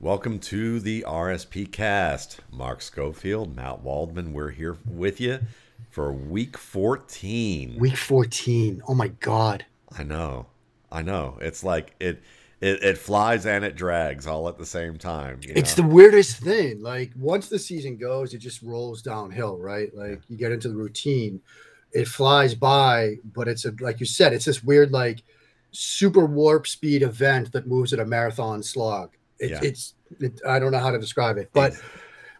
Welcome to the RSP cast. Mark Schofield, Matt Waldman, we're here with you for week 14. Week 14. Oh my God. I know. I know. It's like it it, it flies and it drags all at the same time. you It's know? the weirdest thing. Like once the season goes, it just rolls downhill, right? Like you get into the routine, it flies by, but it's a like you said, it's this weird like super warp speed event that moves at a marathon slog. It, Yeah. It's it, I don't know how to describe it, but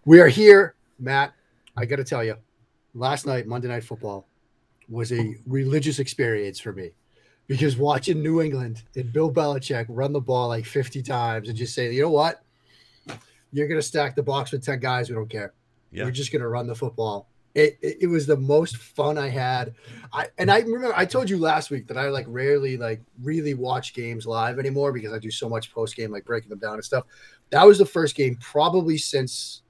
we are here, Matt. I got to tell you, last night Monday Night Football was a religious experience for me because watching New England and Bill Belichick run the ball like 50 times and just say, you know what, you're going to stack the box with 10 guys. We don't care. yeah. We're just going to run the football. It, it, it was the most fun I had. I and I remember I told you last week that I like rarely like really watch games live anymore because I do so much post game like breaking them down and stuff. That was the first game probably since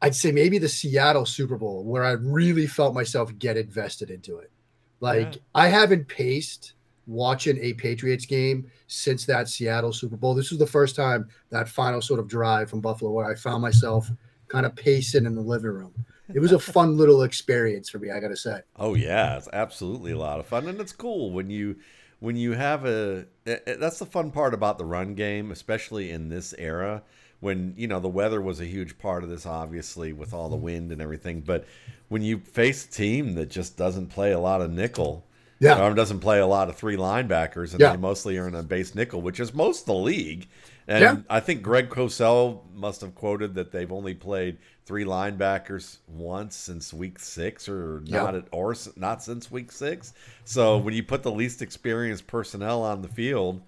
I'd say maybe the Seattle Super Bowl where I really felt myself get invested into it. Like Yeah. I haven't paced watching a Patriots game since that Seattle Super Bowl. This was the first time that final sort of drive from Buffalo where I found myself kind of pacing in the living room. It was a fun little experience for me, I gotta say. Oh yeah, it's absolutely a lot of fun, and it's cool when you when you have a. eh, eh, That's the fun part about the run game, especially in this era when you know the weather was a huge part of this, obviously with all the wind and everything. But when you face a team that just doesn't play a lot of nickel, Yeah. or doesn't play a lot of three linebackers, and Yeah. they mostly are in a base nickel, which is most the league. And Yeah. I think Greg Cosell must have quoted that they've only played three linebackers once since week six, or Yeah. not at or not since week six. So when you put the least experienced personnel on the field,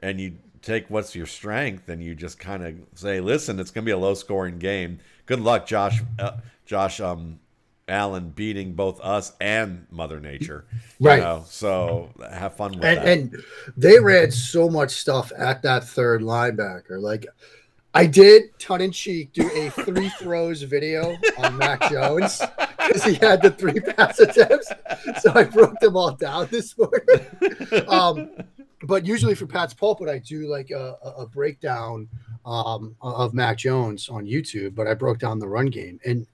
and you take what's your strength, and you just kind of say, "Listen, it's going to be a low scoring game. Good luck, Josh. Uh, Josh um, Allen beating both us and Mother Nature. Right. know? So have fun with and, that. and they ran so much stuff at that third linebacker. Like I did tongue in cheek do a three throws video on Mac Jones because he had the three pass attempts. So I broke them all down this morning. Um, but usually for Pats Pulpit, I do like a, a- a breakdown um, of Mac Jones on YouTube. But I broke down the run game, and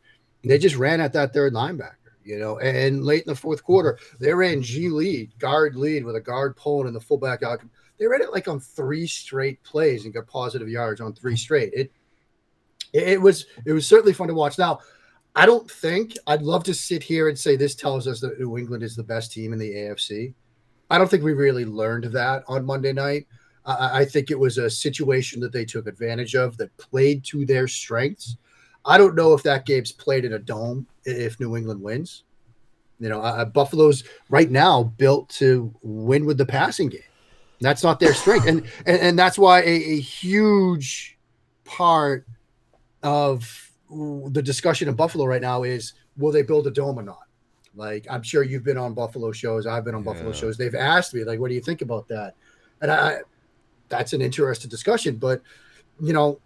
they just ran at that third linebacker. You know, and late in the fourth quarter, they ran G lead, guard lead with a guard pulling and the fullback out. They ran it like on three straight plays and got positive yards on three straight. It it was it was certainly fun to watch. Now, I don't think I'd love to sit here and say this tells us that New England is the best team in the AFC. I don't think we really learned that on Monday night. I, I think it was a situation that they took advantage of that played to their strengths. I don't know if that game's played in a dome if New England wins. You know, uh, Buffalo's right now built to win with the passing game. That's not their strength, and and, and that's why a, a huge part of the discussion in Buffalo right now is will they build a dome or not? Like I'm sure you've been on Buffalo shows, I've been on Buffalo shows. They've asked me like, what do you think about that? And I, that's an interesting discussion. But you know,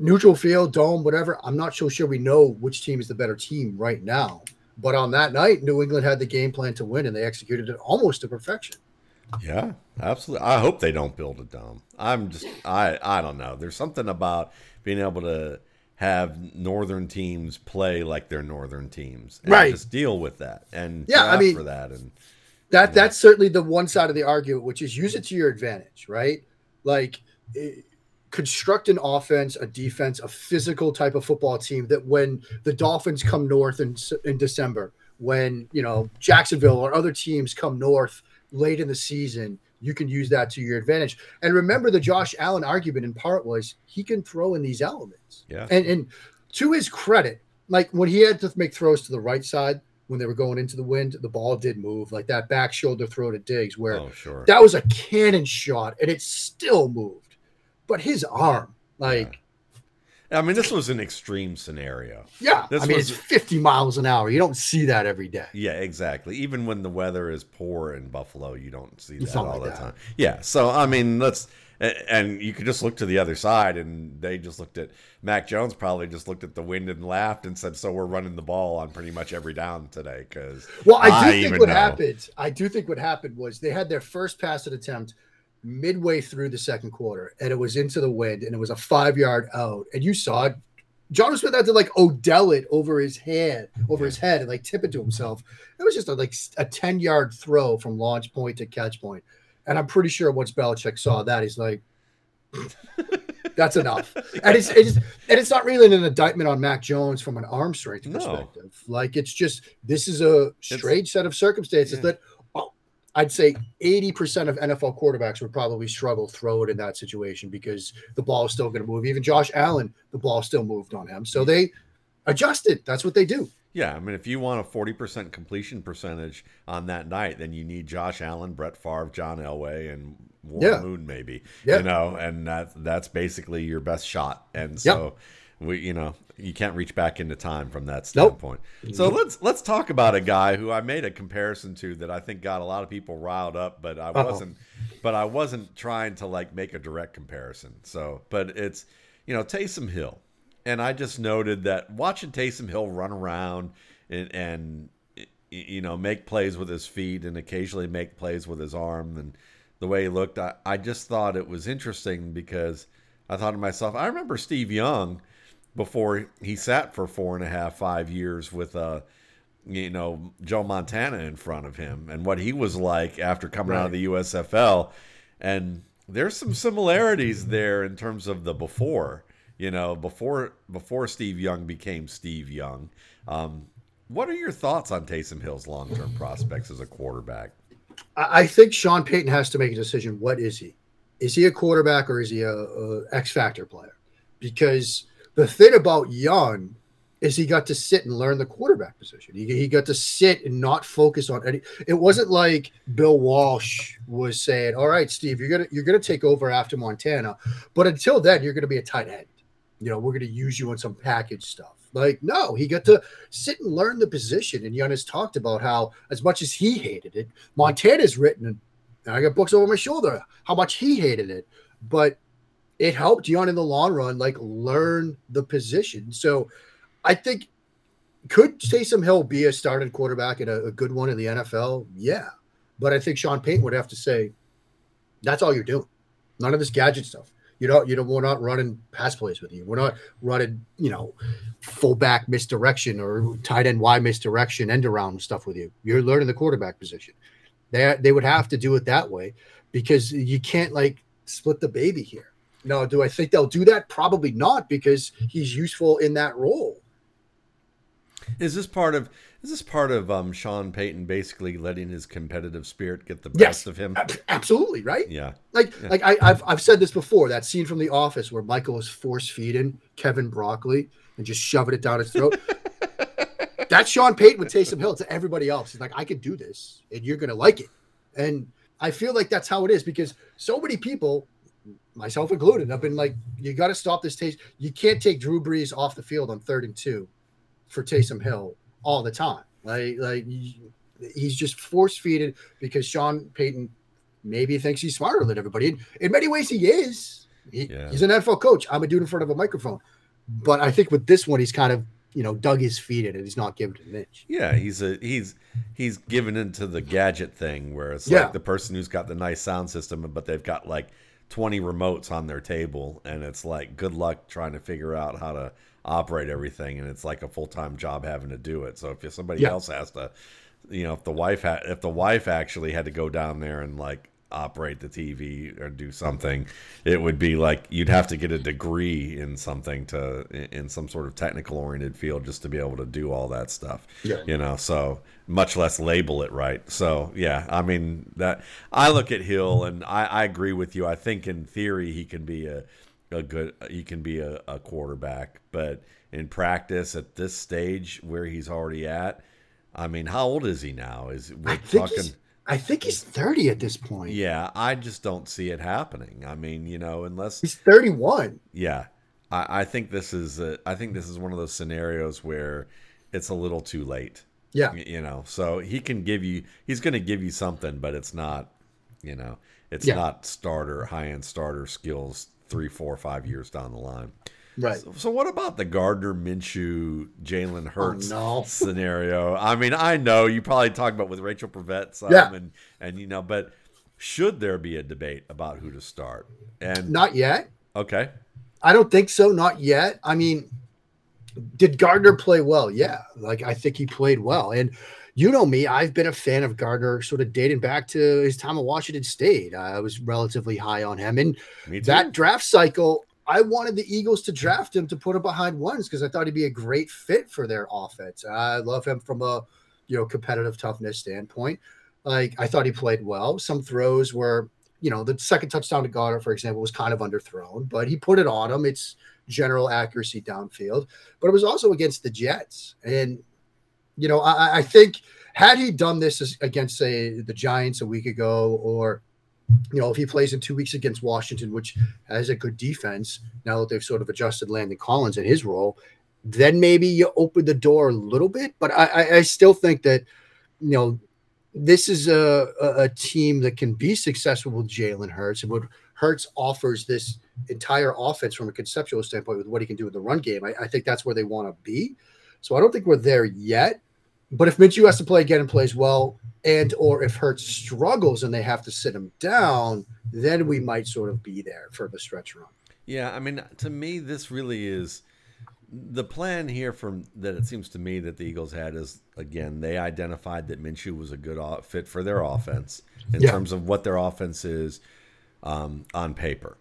neutral field, dome, whatever. I'm not so sure we know which team is the better team right now. But on that night, New England had the game plan to win, and they executed it almost to perfection. Yeah, absolutely. I hope they don't build a dome. I'm just I I don't know. There's something about being able to have northern teams play like they're northern teams and Right. just deal with that and Yeah, I mean- for that and That that's certainly the one side of the argument, which is use it to your advantage, right? Like eh, construct an offense, a defense, a physical type of football team that when the Dolphins come north in in December, when you know Jacksonville or other teams come north late in the season, you can use that to your advantage. And remember, the Josh Allen argument in part was he can throw in these elements. yeah. And and to his credit, like when he had to make throws to the right side when they were going into the wind, the ball did move. Like that back shoulder throw to Diggs, where oh sure. that was a cannon shot and it still moved. But his arm, like, I mean, this was an extreme scenario. yeah, This I mean, was- it's 50 miles an hour. You don't see that every day. Yeah, exactly. Even when the weather is poor in Buffalo, you don't see that Something all like the that. time. Yeah. So I mean, let's and you could just look to the other side, and they just looked at Mac Jones. Probably just looked at the wind and laughed and said, "So we're running the ball on pretty much every down today." Because Well, I do think what know. happened. I do think what happened was they had their first pass attempt. Midway through the second quarter, and it was into the wind, and it was a five yard out, and you saw it. Jonnu Smith had to like Odell it over his head, over his head, and like tip it to himself. It was just a, like a ten yard throw from launch point to catch point, and I'm pretty sure once Belichick saw that, he's like, "That's enough." And it's it's and it's not really an indictment on Mac Jones from an arm strength No. perspective. Like it's just this is a strange set of circumstances Yeah. that I'd say 80% of NFL quarterbacks would probably struggle throw it in that situation because the ball is still going to move. Even Josh Allen, the ball still moved on him. So they adjusted. That's what they do. Yeah, I mean, if you want a forty percent completion percentage on that night, then you need Josh Allen, Brett Favre, John Elway, and Warren Yeah. Moon, maybe. Yeah. You know, and that that's basically your best shot. And so we, you know, you can't reach back into time from that Nope. standpoint. So let's let's talk about a guy who I made a comparison to that I think got a lot of people riled up, but I Uh-oh. wasn't. But I wasn't trying to like make a direct comparison. So, but it's you know Taysom Hill, and I just noted that watching Taysom Hill run around and and you know make plays with his feet and occasionally make plays with his arm and the way he looked, I, I just thought it was interesting because I thought to myself, I remember Steve Young before he sat for four and a half, five years with uh you know Joe Montana in front of him and what he was like after coming out of the USFL and there's some similarities there in terms of the before you know before before Steve Young became Steve Young um, what are your thoughts on Taysom Hill's long-term prospects as a quarterback I I think Sean Payton has to make a decision. What is he? Is he a quarterback or is he a, a X factor player? Because the thing about Young is he got to sit and learn the quarterback position. He, he got to sit and not focus on any. It wasn't like Bill Walsh was saying, "All right, Steve, you're gonna you're gonna take over after Montana, but until then, you're gonna be a tight end. You know, we're gonna use you on some package stuff." Like, no, he got to sit and learn the position. And Giannis talked about how, as much as he hated it, Montana's written, and I got books over my shoulder, how much he hated it. But it helped Young in the long run, like learn the position. So I think could Taysom Hill be a started quarterback and a, a good one in the NFL? Yeah. But I think Sean Payton would have to say, that's all you're doing. None of this gadget stuff. You know, you know, we're not running pass plays with you. We're not running, you know, fullback misdirection or tight end Y misdirection, end around stuff with you. You're learning the quarterback position. They they would have to do it that way because you can't like split the baby here. Now, do I think they'll do that? Probably not because he's useful in that role. is this part of is this part of um, Sean Payton basically letting his competitive spirit get the best Yes, of him Ab- absolutely, right? yeah Like, Yeah. like I, I've I've said this before. That scene from The Office where Michael is force feeding Kevin Broccoli and just shoving it down his throat. That's Sean Payton with Taysom Hill to everybody else. He's like, I could do this, and you're gonna like it. And I feel like that's how it is because so many people, myself included, I've been like, you got to stop this taste. You can't take Drew Brees off the field on third and two for Taysom Hill all the time. Like, like he's just force feeded because Sean Payton maybe thinks he's smarter than everybody. In, many ways, he is. He- Yeah. He's an NFL coach. I'm a dude in front of a microphone. But I think with this one, he's kind of, you know, dug his feet in and he's not giving an inch. Yeah, he's a he's he's given into the gadget thing where it's Yeah. like the person who's got the nice sound system, but they've got like twenty remotes on their table, and it's like good luck trying to figure out how to operate everything, and it's like a full time job having to do it. So if somebody Yeah. else has to, you know, if the wife had if the wife actually had to go down there and like operate the TV or do something, it would be like you'd have to get a degree in something to in- some sort of technical oriented field just to be able to do all that stuff. Yeah. You know, so much less label it right. So yeah, I mean that I look at Hill and I, I agree with you. I think in theory he can be a a good he can be a, a quarterback, but in practice at this stage where he's already at, I mean, how old is he now? Is we're I think talking I think he's 30 at this point. yeah, I just don't see it happening. I mean, you know, unless He's 31. yeah, I, I think this is a, I think this is one of those scenarios where it's a little too late. Yeah. You know, so he can give you, he's going to give you something, but it's not, you know, it's Yeah. not starter, high end starter skills three, four, five years down the line. Right. So, so what about the Gardner Minshew, Jalen oh, Hurts no. scenario? I mean, I know you probably talk about with Rachel Prevet some, Yeah. and and you know, but should there be a debate about who to start? And Not yet. okay, I don't think so. Not yet. I mean, did Gardner play well? Yeah. Like I think he played well. And you know me, I've been a fan of Gardner sort of dating back to his time at Washington State. I was relatively high on him. And that draft cycle, I wanted the Eagles to draft him to put him behind Wentz because I thought he'd be a great fit for their offense. I love him from a you know competitive toughness standpoint. Like I thought he played well. Some throws were, you know, the second touchdown to Goedert, for example, was kind of underthrown, but he put it on him. It's general accuracy downfield, but it was also against the Jets. And you know, I, I think had he done this against say the Giants a week ago or you know, if he plays in two weeks against Washington, which has a good defense, now that they've sort of adjusted Landon Collins in his role, then maybe you open the door a little bit. But I, I still think that, you know, this is a, a, team that can be successful with Jalen Hurts. And what Hurts offers this entire offense from a conceptual standpoint with what he can do with the run game, I, I think that's where they want to be. So I don't think we're there yet. But if Minshew has to play again and plays well, and or if Hurts struggles and they have to sit him down, then we might sort of be there for the stretch run. Yeah, I mean, to me, this really is the plan here. From that, it seems to me that the Eagles had is again they identified that Minshew was a good fit for their offense in yeah. terms of what their offense is um, on paper.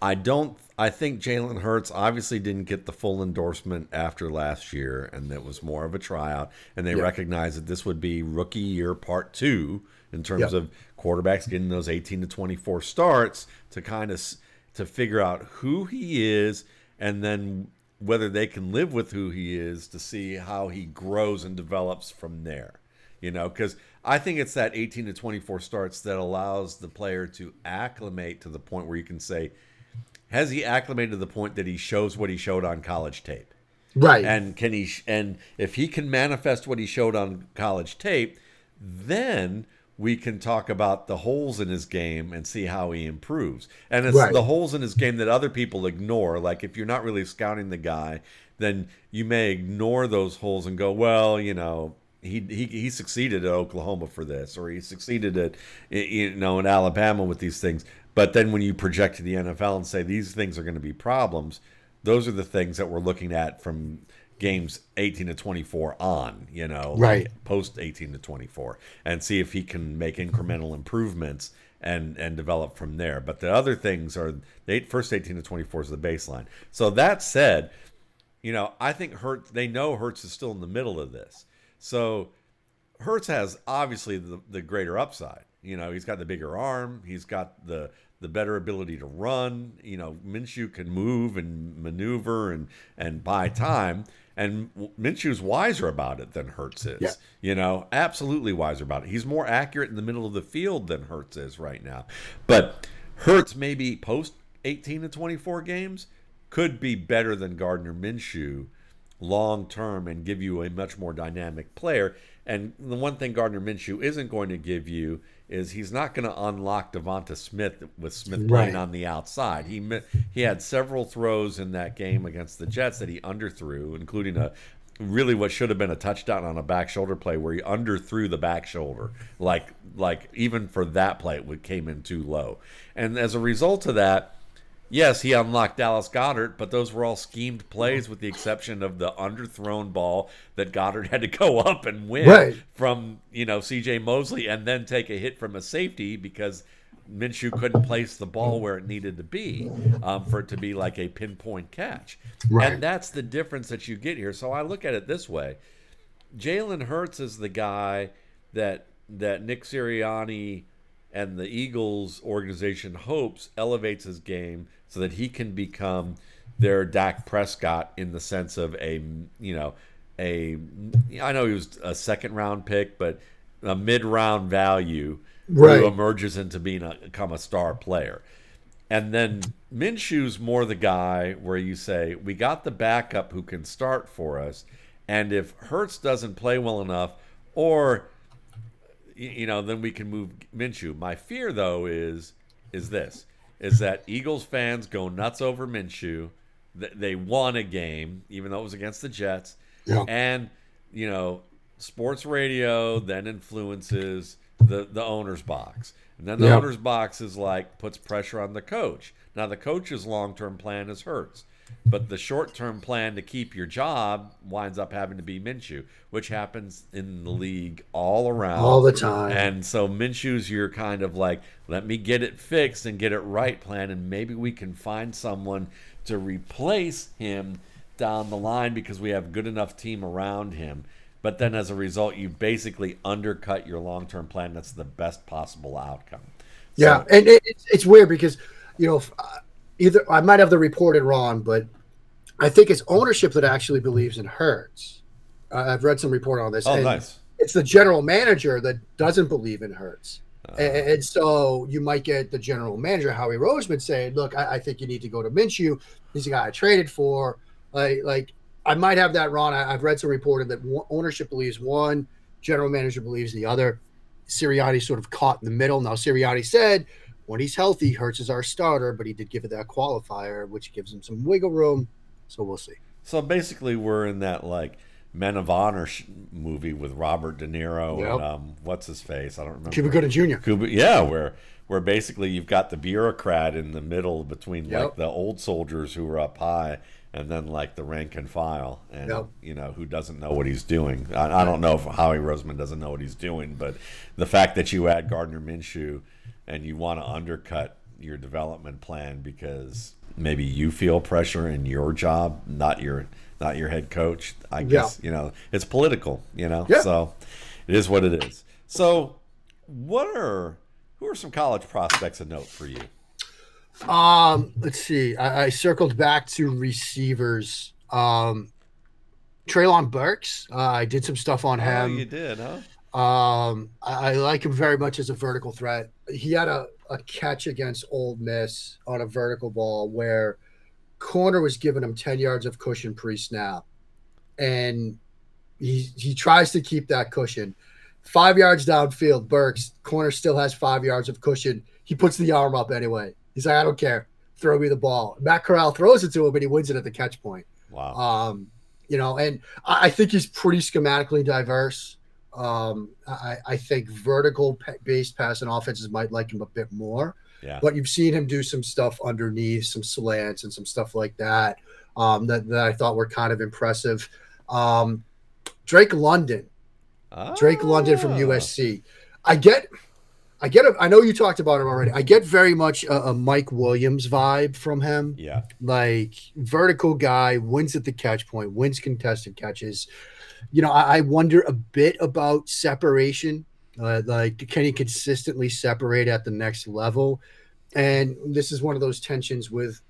I don't. I think Jalen Hurts obviously didn't get the full endorsement after last year, and it was more of a tryout. And they yep. recognized that this would be rookie year part two in terms yep. of quarterbacks getting those 18 to 24 starts to kind of to figure out who he is, and then whether they can live with who he is to see how he grows and develops from there. You know, because I think it's that 18 to 24 starts that allows the player to acclimate to the point where you can say has he acclimated to the point that he shows what he showed on college tape? Right. And can he and if he can manifest what he showed on college tape, then we can talk about the holes in his game and see how he improves. And it's right. the holes in his game that other people ignore. Like if you're not really scouting the guy, then you may ignore those holes and go, well, you know, he, he he succeeded at Oklahoma for this, or he succeeded at you know in Alabama with these things. But then when you project to the NFL and say these things are going to be problems, those are the things that we're looking at from games 18 to 24 on, you know, right post 18 to 24 and see if he can make incremental improvements and and develop from there. But the other things are the first 18 to 24 is the baseline. So that said, you know, I think Hurts they know Hurts is still in the middle of this. So Hurts has obviously the, the greater upside. You know, he's got the bigger arm, he's got the the better ability to run. You know, Minshew can move and maneuver and and buy time. And Minshew's wiser about it than Hurts is. Yeah. You know, absolutely wiser about it. He's more accurate in the middle of the field than Hurts is right now. But Hurts maybe post 18 to 24 games could be better than Gardner Minshew long term and give you a much more dynamic player. And the one thing Gardner Minshew isn't going to give you is he's not going to unlock Devonta Smith with Smith playing on the outside. He he had several throws in that game against the Jets that he underthrew, including a really what should have been a touchdown on a back shoulder play where he underthrew the back shoulder. Like like even for that play it came in too low. And as a result of that, Yes, he unlocked Dallas Goedert, but those were all schemed plays with the exception of the underthrown ball that Goddard had to go up and win right. from, you know, CJ Mosley and then take a hit from a safety because Minshew couldn't place the ball where it needed to be um, for it to be like a pinpoint catch. Right. And that's the difference that you get here. So I look at it this way. Jalen Hurts is the guy that that Nick Sirianni and the Eagles organization hopes elevates his game so that he can become their Dak Prescott in the sense of a you know a I know he was a second round pick, but a mid round value right. who emerges into being a become a star player. And then Minshew's more the guy where you say, we got the backup who can start for us. And if Hurts doesn't play well enough, or you know, then we can move Minshew. My fear though is is this is that Eagles fans go nuts over Minshew. They won a game, even though it was against the Jets. Yeah. And, you know, sports radio then influences the the owner's box, and then the Yeah. owner's box is like puts pressure on the coach. Now the coach's long term plan is Hurts, but the short term plan to keep your job winds up having to be Minshew, which happens in the league all around All the time. And so Minshew's your kind of like, let me get it fixed and get it right plan, and maybe we can find someone to replace him down the line because we have good enough team around him. But then as a result, you basically undercut your long term plan. That's the best possible outcome. Yeah, So- and it, it's, it's weird because you know if, uh, either I might have the reported wrong, but I think it's ownership that actually believes in Hurts. Uh, I've read some report on this. oh, and nice. It's the general manager that doesn't believe in Hurts. Uh, And, and so you might get the general manager Howie Roseman saying, "Look, I, I think you need to go to Minshew. He's the guy I traded for." Like, like I might have that wrong. I, I've read some reported that one, ownership believes one, general manager believes the other. Sirianni sort of caught in the middle. Now Sirianni said, when he's healthy, Hurts is our starter, but he did give it that qualifier, which gives him some wiggle room. So we'll see. So basically, we're in that like Men of Honor sh- movie with Robert De Niro Yep. and um, what's his face? I don't remember. Cuba Gooding Jr. Cuba, yeah, where where basically you've got the bureaucrat in the middle between like the old soldiers who are up high and then like the rank and file, and Yep. you know who doesn't know what he's doing. I, I don't know if Howie Roseman doesn't know what he's doing, but the fact that you add Gardner Minshew and you want to undercut your development plan because maybe you feel pressure in your job, not your not your head coach. I guess you know it's political. You know, Yeah. so it is what it is. So, what are who are some college prospects of note for you? Um, let's see. I, I circled back to receivers. Um, Treylon Burks. Uh, I did some stuff on Oh, him. you did, huh? Um, I, I like him very much as a vertical threat. He had a, a catch against Ole Miss on a vertical ball where corner was giving him 10 yards of cushion pre-snap. And he he tries to keep that cushion. Five yards downfield, Burks, corner still has five yards of cushion. He puts the arm up anyway. He's like, I don't care. Throw me the ball. Matt Corral throws it to him and he wins it at the catch point. Wow. Um, you know, and I, I think he's pretty schematically diverse. Um, I, I think vertical based passing offenses might like him a bit more, yeah. but you've seen him do some stuff underneath, some slants and some stuff like that, um, that, that I thought were kind of impressive. Um, Drake London, Drake London from Ah. USC. I get, I get, a, I know you talked about him already. I get very much a, a Mike Williams vibe from him Yeah. like vertical guy wins at the catch point, wins contested catches. You know, I, I wonder a bit about separation. Uh, like, can he consistently separate at the next level? And this is one of those tensions with,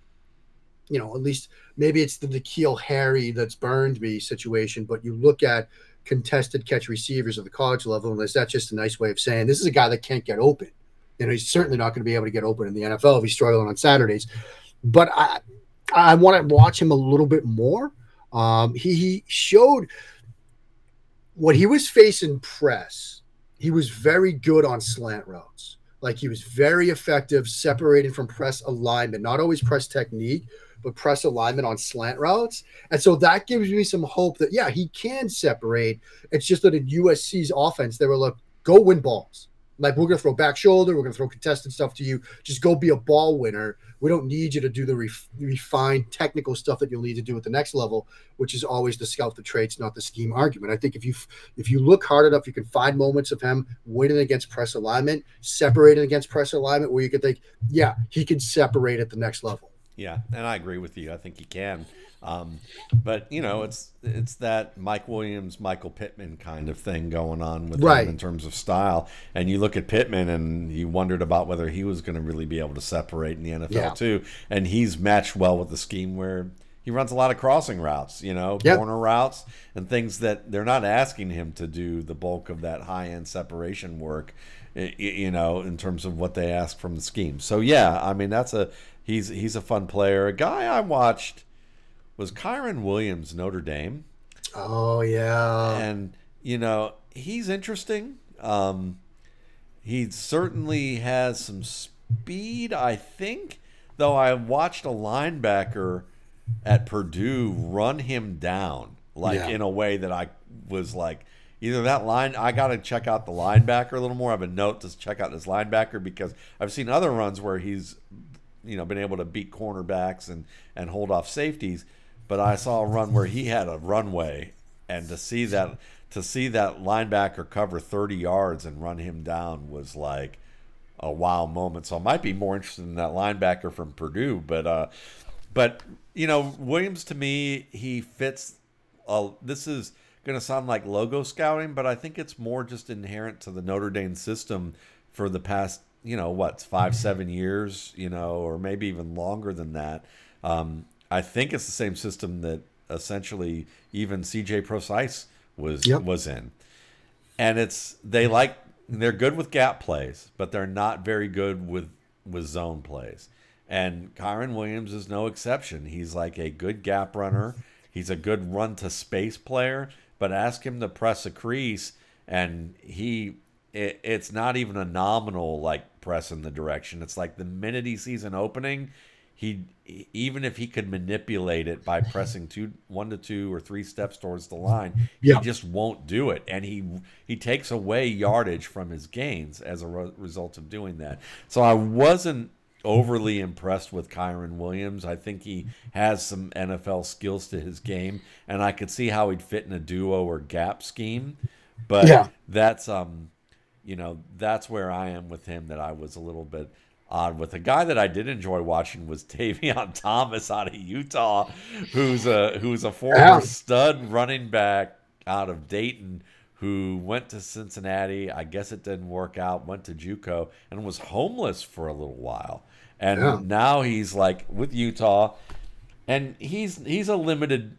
you know, at least maybe it's the N'Keal Harry that's burned me situation, but you look at contested catch receivers at the college level, and is that just a nice way of saying this is a guy that can't get open? You know, he's certainly not going to be able to get open in the NFL if he's struggling on Saturdays. But I, I want to watch him a little bit more. Um, he, he showed when he was facing press, he was very good on slant routes. Like he was very effective separating from press alignment, not always press technique, but press alignment on slant routes. And so that gives me some hope that, yeah, he can separate. It's just that in USC's offense, they were like, go win balls. Like we're gonna throw back shoulder, we're gonna throw contested stuff to you. Just go be a ball winner. We don't need you to do the ref- refined technical stuff that you'll need to do at the next level, which is always the scout the traits, not the scheme argument. I think if you if you look hard enough, you can find moments of him winning against press alignment, separating against press alignment, where you could think, yeah, he can separate at the next level. Yeah, and I agree with you. I think he can. Um, but you know, it's it's that Mike Williams, Michael Pittman kind of thing going on with Right. him in terms of style. And you look at Pittman, and you wondered about whether he was going to really be able to separate in the NFL Yeah. too. And he's matched well with the scheme where he runs a lot of crossing routes, you know, Yep. corner routes, and things that they're not asking him to do the bulk of that high end separation work. You know, in terms of what they ask from the scheme. So yeah, I mean that's a he's he's a fun player. A guy I watched was Kyren Williams, Notre Dame, Oh yeah, and you know he's interesting. Um, he certainly has some speed, I think. Though I watched a linebacker at Purdue run him down, like Yeah. in a way that I was like, either that line. I got to check out the linebacker a little more. I have a note to check out this linebacker because I've seen other runs where he's, you know, been able to beat cornerbacks and and hold off safeties. But I saw a run where he had a runway, and to see that to see that linebacker cover 30 yards and run him down was like a wow moment. So I might be more interested in that linebacker from Purdue, but uh, but you know Williams to me he fits. This is going to sound like logo scouting, but I think it's more just inherent to the Notre Dame system for the past you know what five seven years you know or maybe even longer than that. Um, I think it's the same system that essentially even CJ Prosise was yep. was in, and it's they like they're good with gap plays, but they're not very good with with zone plays. And Kyren Williams is no exception. He's like a good gap runner. He's a good run to space player, but ask him to press a crease and he it, it's not even a nominal like press in the direction. It's like the minute he sees an opening, he even if he could manipulate it by pressing two one to two or three steps towards the line yeah. he just won't do it and he he takes away yardage from his gains as a re- result of doing that so i wasn't overly impressed with Kyren Williams. I think he has some NFL skills to his game, and I could see how he'd fit in a duo or gap scheme. But yeah. that's um, you know, that's where I am with him. That I was a little bit on with. A guy that I did enjoy watching was Tavion Thomas out of Utah, who's a who's a former stud running back out of Dayton who went to Cincinnati. I guess it didn't work out. Went to JUCO and was homeless for a little while, and yeah. now he's like with Utah, and he's he's a limited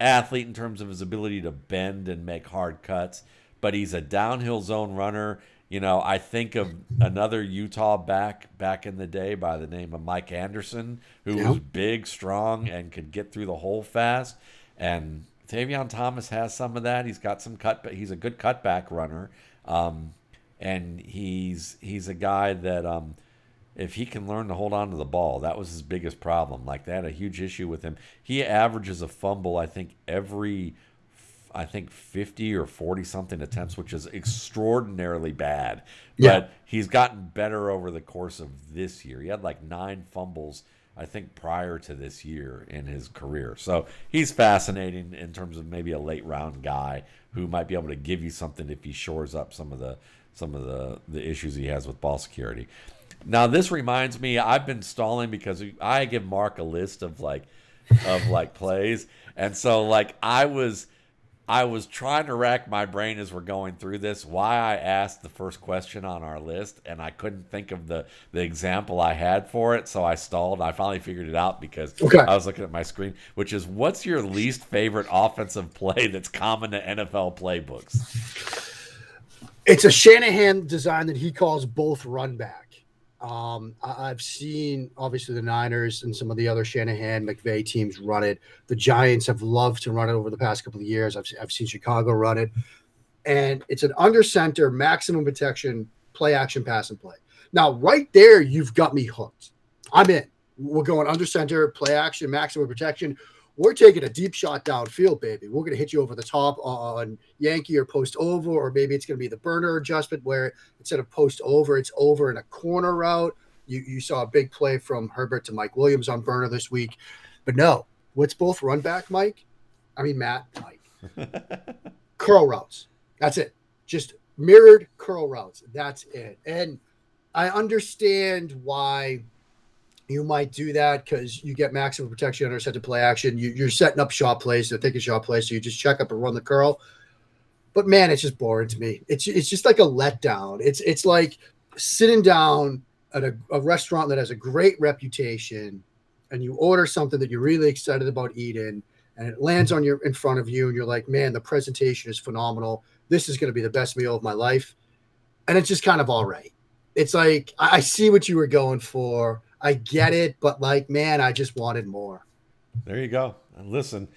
athlete in terms of his ability to bend and make hard cuts, but he's a downhill zone runner you know, I think of another Utah back back in the day by the name of Mike Anderson, who yep. was big, strong, and could get through the hole fast. And Tavion Thomas has some of that. He's got some cut. But he's a good cutback runner, um, and he's he's a guy that um, if he can learn to hold on to the ball, that was his biggest problem. Like they had a huge issue with him. He averages a fumble, I think, every I think 50 or 40 something attempts, which is extraordinarily bad. Yeah. But he's gotten better over the course of this year. He had like nine fumbles, I think, prior to this year in his career. So he's fascinating in terms of maybe a late round guy who might be able to give you something if he shores up some of the some of the, the issues he has with ball security. Now this reminds me, I've been stalling because I give Mark a list of like of like plays. And so like I was I was trying to rack my brain as we're going through this why I asked the first question on our list, and I couldn't think of the the example I had for it, so I stalled. I finally figured it out because okay. I was looking at my screen, which is what's your least favorite offensive play that's common to NFL playbooks? It's a Shanahan design that he calls both run back. Um, I, have seen obviously the Niners and some of the other Shanahan McVay teams run it. The Giants have loved to run it over the past couple of years. I've, I've seen Chicago run it, and it's an under center, maximum protection, play action, pass and play. Now, right there, you've got me hooked. I'm in. We're going under center, play action, maximum protection we're taking a deep shot downfield, baby. We're going to hit you over the top on Yankee or post over, or maybe it's going to be the burner adjustment where instead of post over, it's over in a corner route. You, you saw a big play from Herbert to Mike Williams on burner this week. But no, what's both run back, Mike? I mean, Matt, Mike. curl routes. That's it. Just mirrored curl routes. That's it. And I understand why you might do that because you get maximum protection under set to play action. You, are setting up shot plays, they're a shot plays, so you just check up and run the curl. But man, it's just boring to me. It's it's just like a letdown. It's it's like sitting down at a, a restaurant that has a great reputation, and you order something that you're really excited about eating, and it lands on your in front of you, and you're like, man, the presentation is phenomenal. This is going to be the best meal of my life, and it's just kind of all right. It's like I, I see what you were going for I get it, but like, man, I just wanted more. There you go. And listen,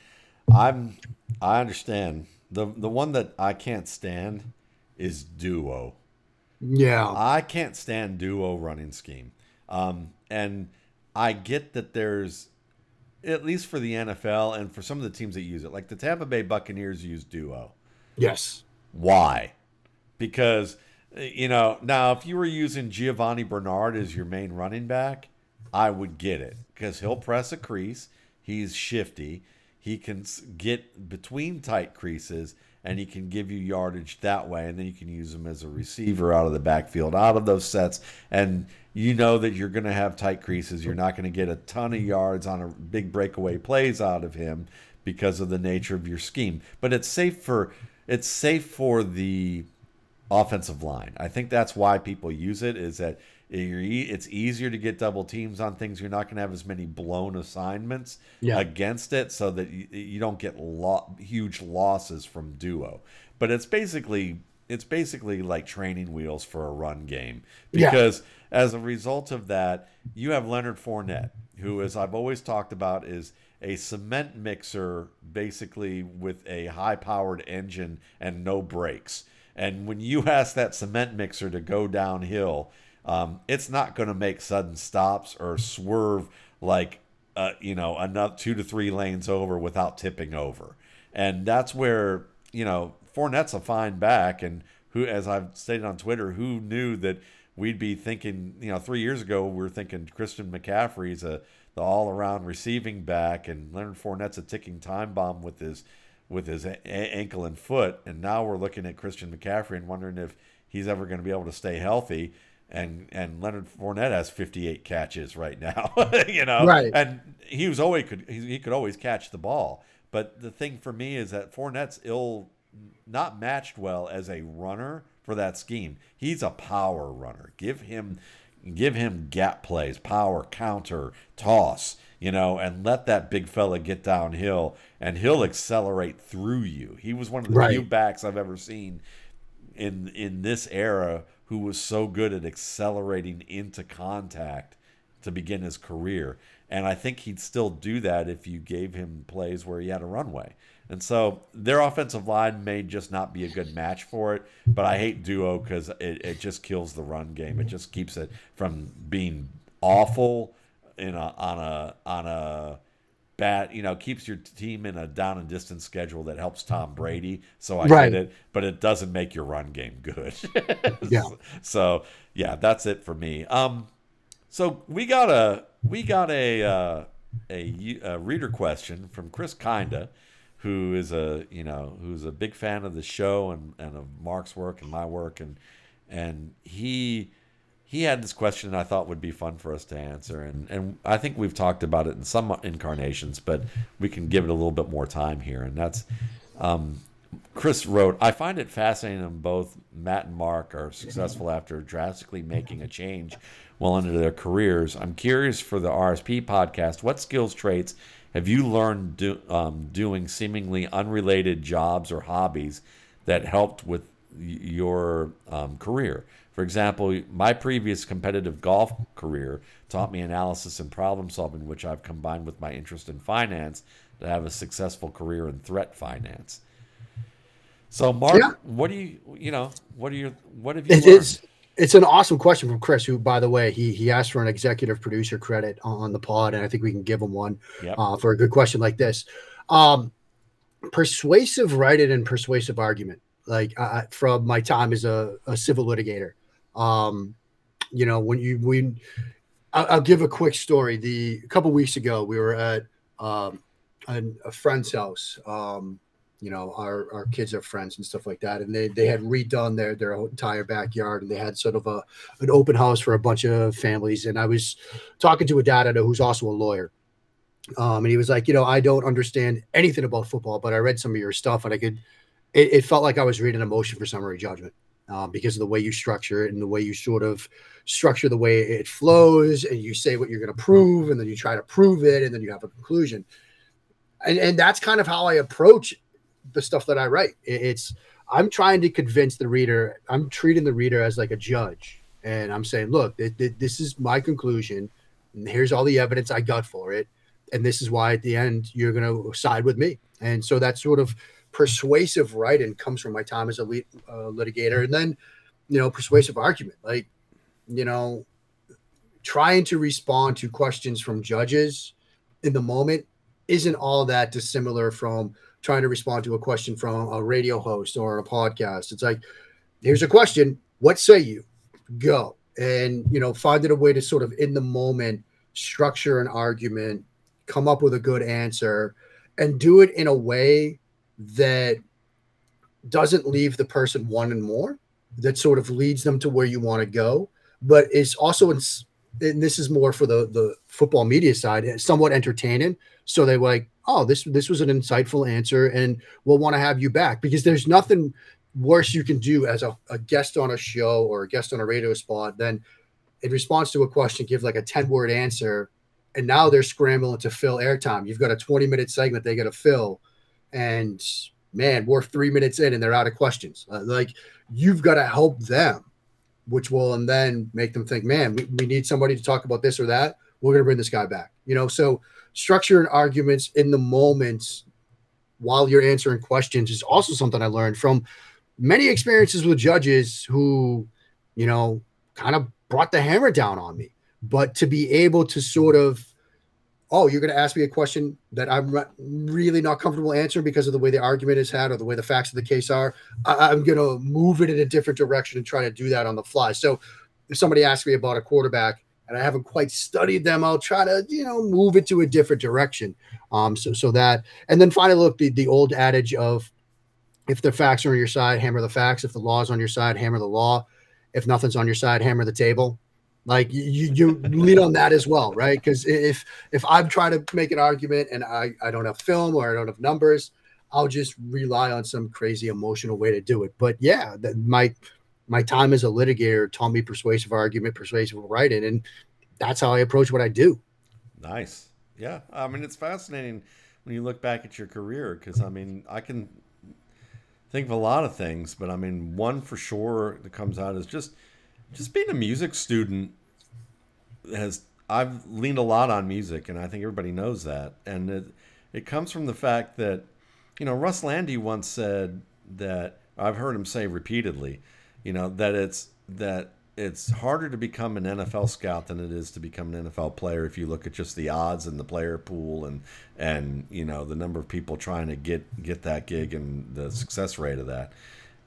I'm I understand. The the one that I can't stand is duo. Yeah. I can't stand duo running scheme. Um, and I get that there's at least for the NFL and for some of the teams that use it, like the Tampa Bay Buccaneers use duo. Yes. Why? Because you know now if you were using Giovani Bernard as your main running back, I would get it because he'll press a crease. He's shifty. He can get between tight creases and he can give you yardage that way. And then you can use him as a receiver out of the backfield, out of those sets. And you know that you're going to have tight creases. You're not going to get a ton of yards on a big breakaway plays out of him because of the nature of your scheme. But it's safe for it's safe for the offensive line. I think that's why people use it is that it's easier to get double teams on things. You're not going to have as many blown assignments yeah. against it, so that you, you don't get lo- huge losses from duo. But it's basically it's basically like training wheels for a run game because yeah. as a result of that, you have Leonard Fournette, who, as I've always talked about, is a cement mixer basically with a high powered engine and no brakes. And when you ask that cement mixer to go downhill, um, it's not going to make sudden stops or swerve like uh, you know another two to three lanes over without tipping over, and that's where you know Fournette's a fine back, and who, as I've stated on Twitter, who knew that we'd be thinking you know three years ago we were thinking Christian McCaffrey's a the all around receiving back, and Leonard Fournette's a ticking time bomb with his with his a- ankle and foot, and now we're looking at Christian McCaffrey and wondering if he's ever going to be able to stay healthy and and Leonard Fournette has 58 catches right now, you know, right? And he was always could he, he could always catch the ball. But the thing for me is that Fournette's ill, not matched well as a runner for that scheme. He's a power runner. Give him, give him gap plays, power, counter, toss, you know, and let that big fella get downhill, and he'll accelerate through you. He was one of the right. few backs I've ever seen in in this era who was so good at accelerating into contact to begin his career. And I think he'd still do that if you gave him plays where he had a runway. And so their offensive line may just not be a good match for it. But I hate duo because it, it just kills the run game. It just keeps it from being awful in a, on a on a bad, you know, keeps your team in a down and distance schedule that helps Tom Brady. So I right. get it, but it doesn't make your run game good. yeah. So yeah, that's it for me. Um, so we got a we got a uh, a, a reader question from Chris Kinda, who is a you know who's a big fan of the show and and of Mark's work and my work and and he he had this question I thought would be fun for us to answer, and and I think we've talked about it in some incarnations, but we can give it a little bit more time here. And that's um, Chris wrote, I find it fascinating both Matt and Mark are successful after drastically making a change well into their careers. I'm curious for the RSP podcast, what skills traits have you learned do, um, doing seemingly unrelated jobs or hobbies that helped with your um, career? For example, my previous competitive golf career taught me analysis and problem solving, which I've combined with my interest in finance to have a successful career in threat finance. So, Mark, yeah. what do you, you know, what are your, what have you? It is, it's an awesome question from Chris, who, by the way, he he asked for an executive producer credit on the pod, and I think we can give him one yep. uh, for a good question like this. Um, persuasive writing and persuasive argument, like uh, from my time as a, a civil litigator. Um, you know, when you when I'll, I'll give a quick story. The a couple weeks ago, we were at um, an, a friend's house. Um, you know, our, our kids are friends and stuff like that, and they they had redone their their entire backyard, and they had sort of a an open house for a bunch of families. And I was talking to a dad I know who's also a lawyer. Um, and he was like, you know, I don't understand anything about football, but I read some of your stuff and I could, it, it felt like I was reading a motion for summary judgment um, because of the way you structure it and the way you sort of structure the way it flows and you say what you're going to prove and then you try to prove it and then you have a conclusion. And, and that's kind of how i approach the stuff that i write. It's i'm trying to convince the reader i'm treating the reader as like a judge. And i'm saying look this is my conclusion. And here's all the evidence i got for it. And this is why at the end you're going to side with me. And so that's sort of persuasive writing comes from my time as a lead, uh, litigator, and then you know persuasive argument, like you know trying to respond to questions from judges in the moment isn't all that dissimilar from trying to respond to a question from a radio host or a podcast. It's like, here's a question. What say you? Go. And, you know, finding a way to sort of in the moment structure an argument, come up with a good answer, and do it in a way that doesn't leave the person wanting more, that sort of leads them to where you want to go, but is also in, and this is more for the the football media side, somewhat entertaining. So they're like, oh, this this was an insightful answer, and we'll want to have you back because there's nothing worse you can do as a, a guest on a show or a guest on a radio spot than in response to a question, give like a 10 word answer. And now they're scrambling to fill airtime. You've got a 20 minute segment they got to fill. And man, we're three minutes in and they're out of questions. Uh, like you've got to help them, which will and then make them think, man, we, we need somebody to talk about this or that. We're going to bring this guy back. You know, so structuring arguments in the moments while you're answering questions is also something I learned from many experiences with judges who, you know, kind of brought the hammer down on me. But to be able to sort of, oh, you're going to ask me a question that I'm really not comfortable answering because of the way the argument is had or the way the facts of the case are, I- am going to move it in a different direction and try to do that on the fly. So if somebody asks me about a quarterback and I haven't quite studied them, I'll try to, you know, move it to a different direction. Um, so, so that, and then finally, look, the, the old adage of if the facts are on your side, hammer the facts. If the law is on your side, hammer the law. If nothing's on your side, hammer the table. Like you, you lean on that as well, right? Because if if I'm trying to make an argument and I, I don't have film or I don't have numbers, I'll just rely on some crazy emotional way to do it. But yeah, that my my time as a litigator taught me persuasive argument, persuasive writing, and that's how I approach what I do. Nice. Yeah. I mean, it's fascinating when you look back at your career because I mean, I can think of a lot of things, but I mean, one for sure that comes out is just just being a music student has I've leaned a lot on music, and I think everybody knows that, and it it comes from the fact that you know Russ Lande once said that I've heard him say repeatedly, you know that it's that it's harder to become an NFL scout than it is to become an NFL player if you look at just the odds and the player pool and and you know the number of people trying to get get that gig and the success rate of that.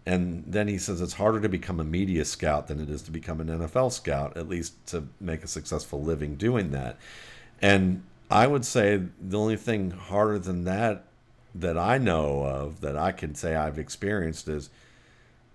And then he says it's harder to become a media scout than it is to become an NFL scout, at least to make a successful living doing that. And I would say the only thing harder than that that I know of that I can say I've experienced is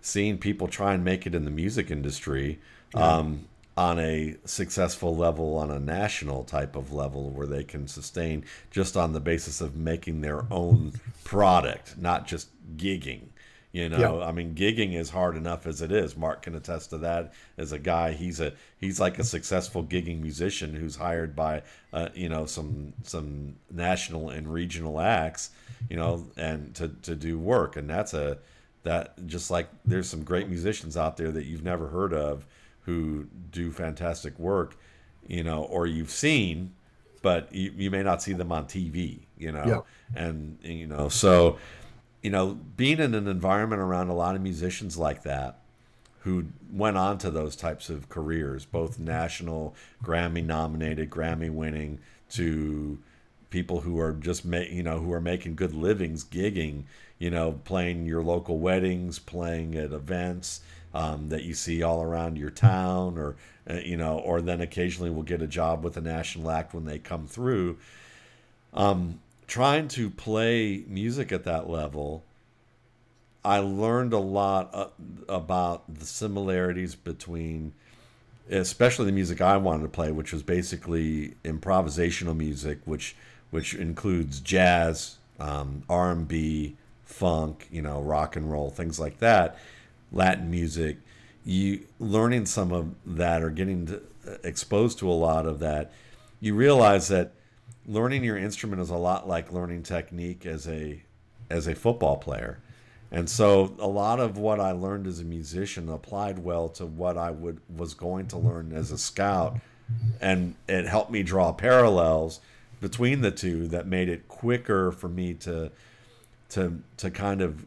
seeing people try and make it in the music industry yeah. um, on a successful level, on a national type of level, where they can sustain just on the basis of making their own product, not just gigging. You know, yeah. I mean, gigging is hard enough as it is. Mark can attest to that. As a guy, he's a he's like a successful gigging musician who's hired by, uh, you know, some some national and regional acts, you know, and to to do work, and that's a that just like there's some great musicians out there that you've never heard of who do fantastic work, you know, or you've seen, but you, you may not see them on TV, you know, yeah. and, you know, so, you know, being in an environment around a lot of musicians like that who went on to those types of careers, both national, Grammy nominated, Grammy winning, to people who are just ma- you know who are making good livings gigging you know playing your local weddings playing at events um, that you see all around your town or uh, you know or then occasionally we'll get a job with a national act when they come through. Um, trying to play music at that level i learned a lot uh, about the similarities between especially the music i wanted to play which was basically improvisational music which which includes jazz, um, R&B, funk, you know, rock and roll, things like that, Latin music. You learning some of that or getting to, uh, exposed to a lot of that, you realize that learning your instrument is a lot like learning technique as a as a football player. And so a lot of what I learned as a musician applied well to what I would was going to learn as a scout and it helped me draw parallels between the two that made it quicker for me to to to kind of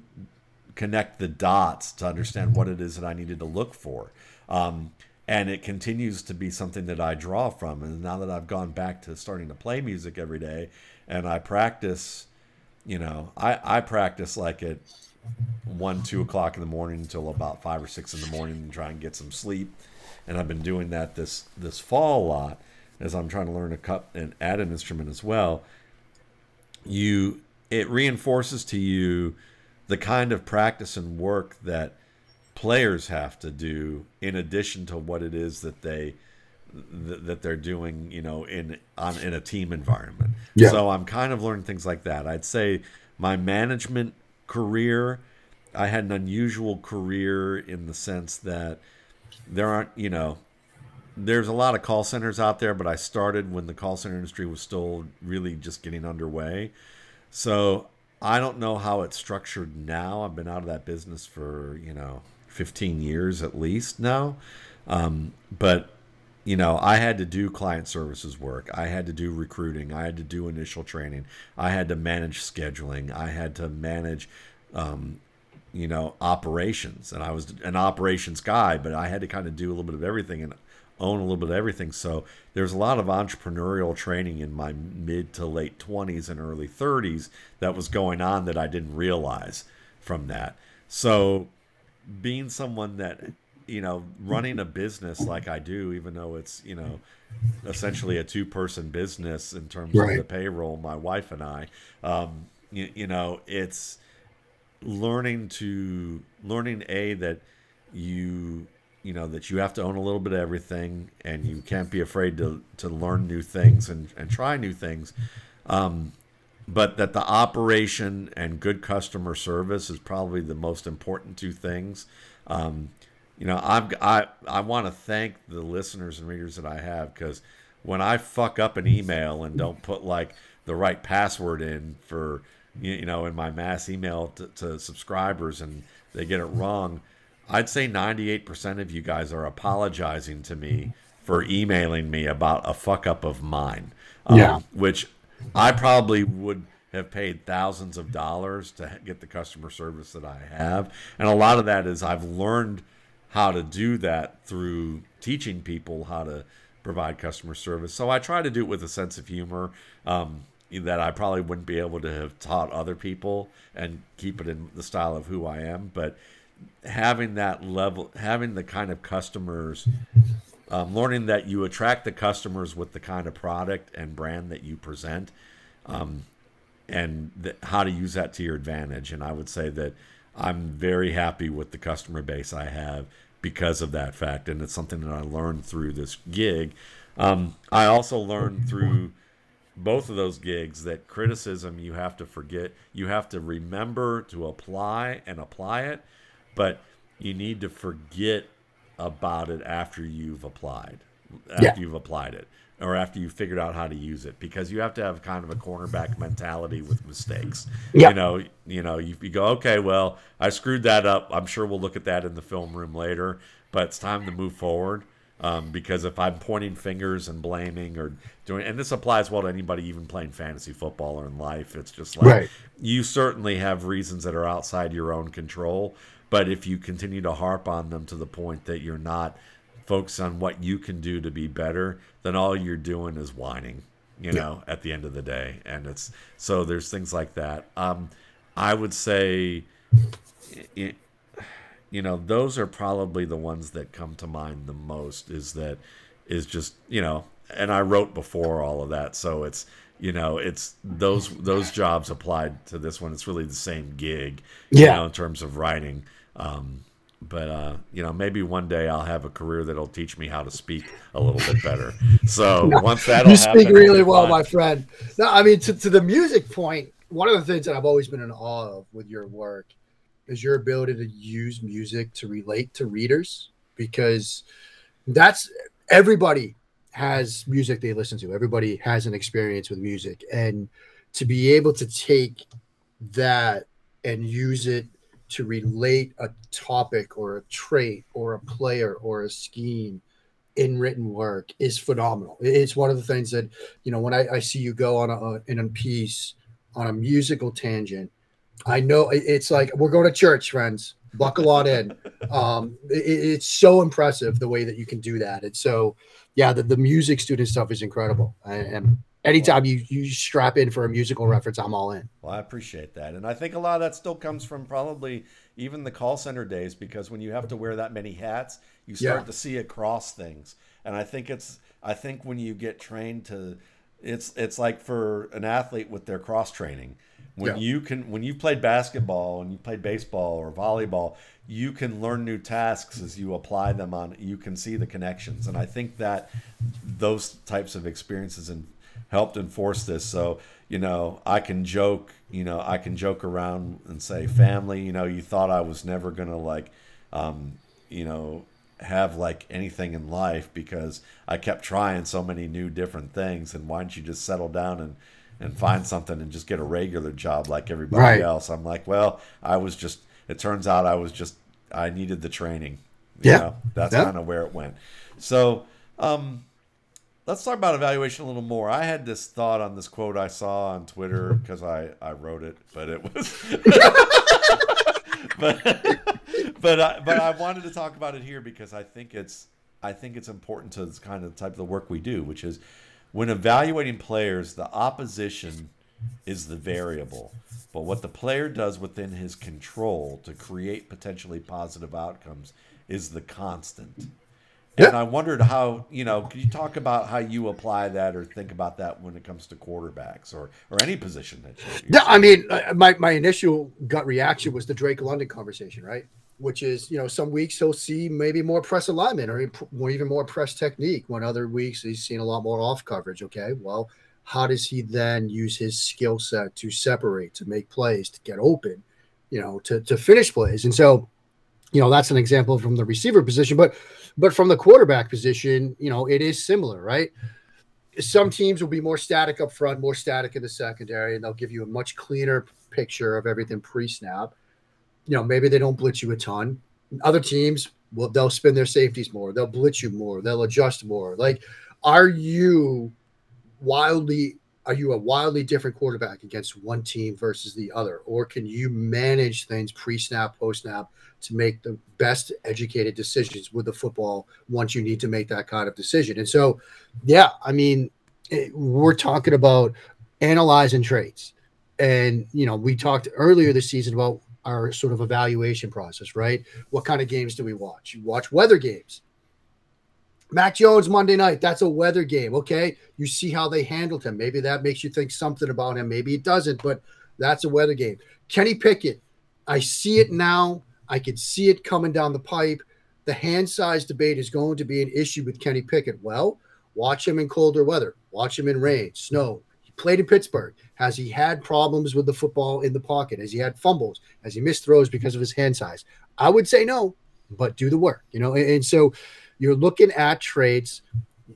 connect the dots to understand what it is that I needed to look for. Um, and it continues to be something that I draw from. And now that I've gone back to starting to play music every day and I practice you know, I I practice like at one, two o'clock in the morning until about five or six in the morning and try and get some sleep. And I've been doing that this this fall a lot as I'm trying to learn a cut and add an instrument as well. You it reinforces to you the kind of practice and work that players have to do in addition to what it is that they that they're doing, you know, in on in a team environment. Yeah. So I'm kind of learning things like that. I'd say my management career, I had an unusual career in the sense that there aren't, you know, there's a lot of call centers out there, but I started when the call center industry was still really just getting underway. So I don't know how it's structured now. I've been out of that business for, you know, 15 years at least now. Um, but you know, I had to do client services work. I had to do recruiting. I had to do initial training. I had to manage scheduling. I had to manage, um, you know, operations. And I was an operations guy, but I had to kind of do a little bit of everything and own a little bit of everything. So there's a lot of entrepreneurial training in my mid to late 20s and early 30s that was going on that I didn't realize from that. So being someone that you know, running a business like I do, even though it's, you know, essentially a two person business in terms right. of the payroll, my wife and I, um, you, you know, it's learning to, learning A, that you, you know, that you have to own a little bit of everything and you can't be afraid to, to learn new things and, and try new things. Um, but that the operation and good customer service is probably the most important two things. Um, you know, I'm I I want to thank the listeners and readers that I have because when I fuck up an email and don't put like the right password in for you know in my mass email to, to subscribers and they get it wrong, I'd say 98% of you guys are apologizing to me for emailing me about a fuck up of mine. Um, yeah. Which I probably would have paid thousands of dollars to get the customer service that I have. And a lot of that is I've learned – how to do that through teaching people how to provide customer service. So I try to do it with a sense of humor um, that I probably wouldn't be able to have taught other people and keep it in the style of who I am. But having that level, having the kind of customers, um, learning that you attract the customers with the kind of product and brand that you present, um, and th- how to use that to your advantage. And I would say that I'm very happy with the customer base I have because of that fact, and it's something that I learned through this gig. Um, I also learned through both of those gigs that criticism you have to forget, you have to remember to apply and apply it, but you need to forget about it after you've applied, after yeah. you've applied it or after you've figured out how to use it because you have to have kind of a cornerback mentality with mistakes. Yep. You know, you know, you, you, go, okay, well, I screwed that up. I'm sure we'll look at that in the film room later, but it's time to move forward. Um, because if I'm pointing fingers and blaming or doing, and this applies well to anybody even playing fantasy football or in life, it's just like right. you certainly have reasons that are outside your own control. But if you continue to harp on them to the point that you're not focus on what you can do to be better, then all you're doing is whining, you know, yeah. at the end of the day. And it's so there's things like that. Um, I would say, it, you know, those are probably the ones that come to mind the most. Is that is just you know, and I wrote before all of that, so it's you know it's those those jobs applied to this one. It's really the same gig, yeah. you know, in terms of writing. Um, but uh, you know, maybe one day I'll have a career that'll teach me how to speak a little bit better. So no, once that you speak really well, fun. my friend. No, I mean to, to the music. One of the things that I've always been in awe of with your work is your ability to use music to relate to readers because that's everybody has music they listen to. Everybody has an experience with music, and to be able to take that and use it to relate a topic or a trait or a player or a scheme in written work is phenomenal. It's one of the things that you know when I, I see you go on a in a piece on a musical tangent. I know it's like we're going to church, friends. Buckle on in. Um, it, it's so impressive the way that you can do that. And so, yeah, the, the music student stuff is incredible. And anytime you you strap in for a musical reference, I'm all in. Well, I appreciate that, and I think a lot of that still comes from probably even the call center days because when you have to wear that many hats, you start Yeah. to see across things, and I think it's I think when you get trained to, it's it's like for an athlete with their cross training. When Yeah. you can, when you played basketball and you played baseball or volleyball, you can learn new tasks as you apply them on. You can see the connections, and I think that those types of experiences and helped enforce this. So you know, I can joke. You know, I can joke around and say, "Family, you know, you thought I was never gonna like, um, you know." have like anything in life because I kept trying so many new different things and why don't you just settle down and and find something and just get a regular job like everybody Right. else. I'm like, well, I was just it turns out I was just I needed the training. You Yeah. know, that's Yeah. kind of where it went. So, um let's talk about evaluation a little more. I had this thought on this quote I saw on Twitter because I, I wrote it, but it was but but I, but I wanted to talk about it here because I think it's I think it's important to this kind of type of the work we do, which is when evaluating players, the opposition is the variable, but what the player does within his control to create potentially positive outcomes is the constant. And I wondered how, you know, could you talk about how you apply that or think about that when it comes to quarterbacks or, or any position that you Yeah, I mean, uh, my my initial gut reaction was the Drake London conversation, right? Which is, you know, some weeks he'll see maybe more press alignment or even more press technique. When other weeks he's seen a lot more off coverage. Okay, well, how does he then use his skill set to separate, to make plays, to get open, you know, to to finish plays? And so, you know, that's an example from the receiver position, but but from the quarterback position, you know, it is similar, right? some teams will be more static up front, more static in the secondary, and they'll give you a much cleaner picture of everything pre-snap. You know, maybe they don't blitz you a ton. Other teams will they'll spin their safeties more, they'll blitz you more, they'll adjust more. Like, are you wildly are you a wildly different quarterback against one team versus the other? Or can you manage things pre-snap, post-snap to make the best educated decisions with the football once you need to make that kind of decision? And so yeah, I mean, it, we're talking about analyzing traits. And, you know, we talked earlier this season about our sort of evaluation process, right? What kind of games do we watch? You watch weather games. Mac Jones Monday night, that's a weather game. Okay. You see how they handled him. Maybe that makes you think something about him. Maybe it doesn't, but that's a weather game. Kenny Pickett, I see it now. I can see it coming down the pipe. The hand size debate is going to be an issue with Kenny Pickett. Well, watch him in colder weather, watch him in rain, snow. He played in Pittsburgh. Has he had problems with the football in the pocket? Has he had fumbles? Has he missed throws because of his hand size? I would say no, but do the work, you know. And, and so you're looking at traits,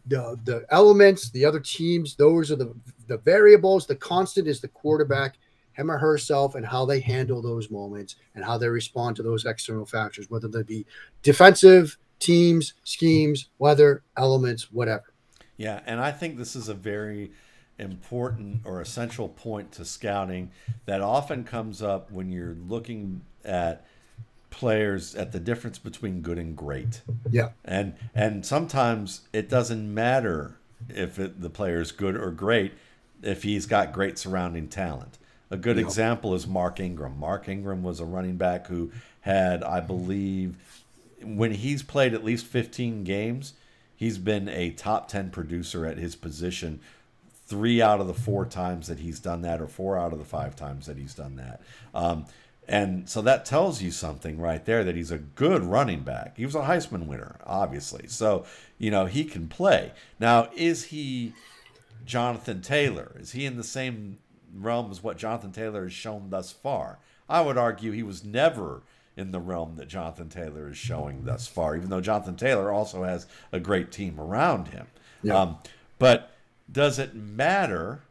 the the elements, the other teams. Those are the the variables. The constant is the quarterback, him or herself, and how they handle those moments and how they respond to those external factors, whether they be defensive teams, schemes, weather, elements, whatever. Yeah, and I think this is a very important or essential point to scouting that often comes up when you're looking at players at the difference between good and great. Yeah. And and sometimes it doesn't matter if it, the player is good or great if he's got great surrounding talent. A good Yeah. example is Mark Ingram. Mark Ingram was a running back who had, I believe, when he's played at least 15 games, he's been a top 10 producer at his position three out of the four times that he's done that, or four out of the five times that he's done that. Um, and so that tells you something right there that he's a good running back. He was a Heisman winner, obviously. So, you know, he can play. Now, is he Jonathan Taylor? Is he in the same realm as what Jonathan Taylor has shown thus far? I would argue he was never in the realm that Jonathan Taylor is showing thus far, even though Jonathan Taylor also has a great team around him. Yeah. Um, but does it matter,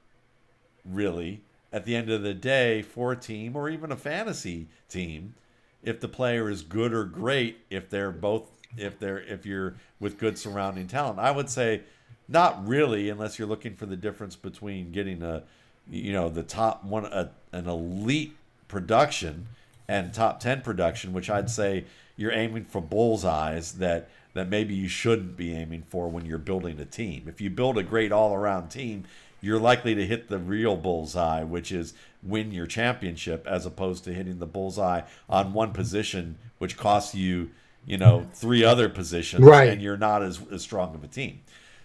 really, at the end of the day, for a team or even a fantasy team, if the player is good or great, if they're both, if they're, if you're with good surrounding talent? I would say not really, unless you're looking for the difference between getting a, you know, the top one, a, an elite production and top 10 production, which I'd say you're aiming for bullseyes that that maybe you shouldn't be aiming for when you're building a team. If you build a great all-around team, you're likely to hit the real bullseye, which is win your championship, as opposed to hitting the bullseye on one position, which costs you, you know, three other positions, Right. and you're not as, as strong of a team.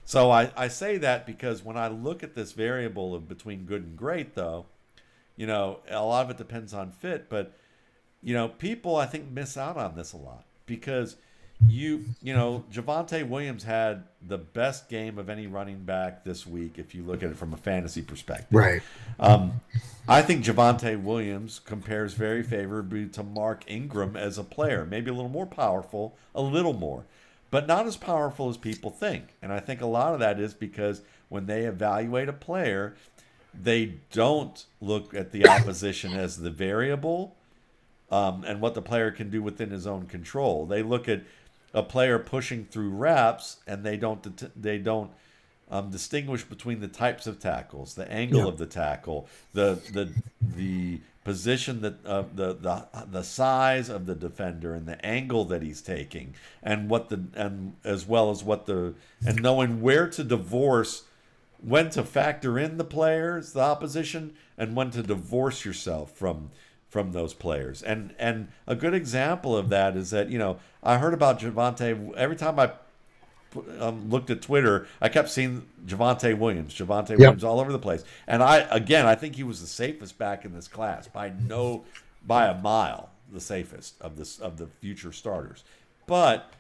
So I, I say that because when I look at this variable of between good and great, though, you know, a lot of it depends on fit, but you know, people I think miss out on this a lot because you you know Javonte Williams had the best game of any running back this week if you look at it from a fantasy perspective. Right. Um, I think Javonte Williams compares very favorably to Mark Ingram as a player, maybe a little more powerful, a little more, but not as powerful as people think. And I think a lot of that is because when they evaluate a player, they don't look at the opposition as the variable um, and what the player can do within his own control. They look at a player pushing through reps, and they don't det- they don't um, distinguish between the types of tackles, the angle Yeah. of the tackle, the the the position that uh, the the the size of the defender and the angle that he's taking, and what the and as well as what the and knowing where to divorce when to factor in the players, the opposition, and when to divorce yourself from from those players. And and a good example of that is that you know I heard about Javonte every time I um, looked at Twitter, I kept seeing Javonte Williams, Javonte Williams all over the place. And I again, I think he was the safest back in this class by no by a mile, the safest of this of the future starters. But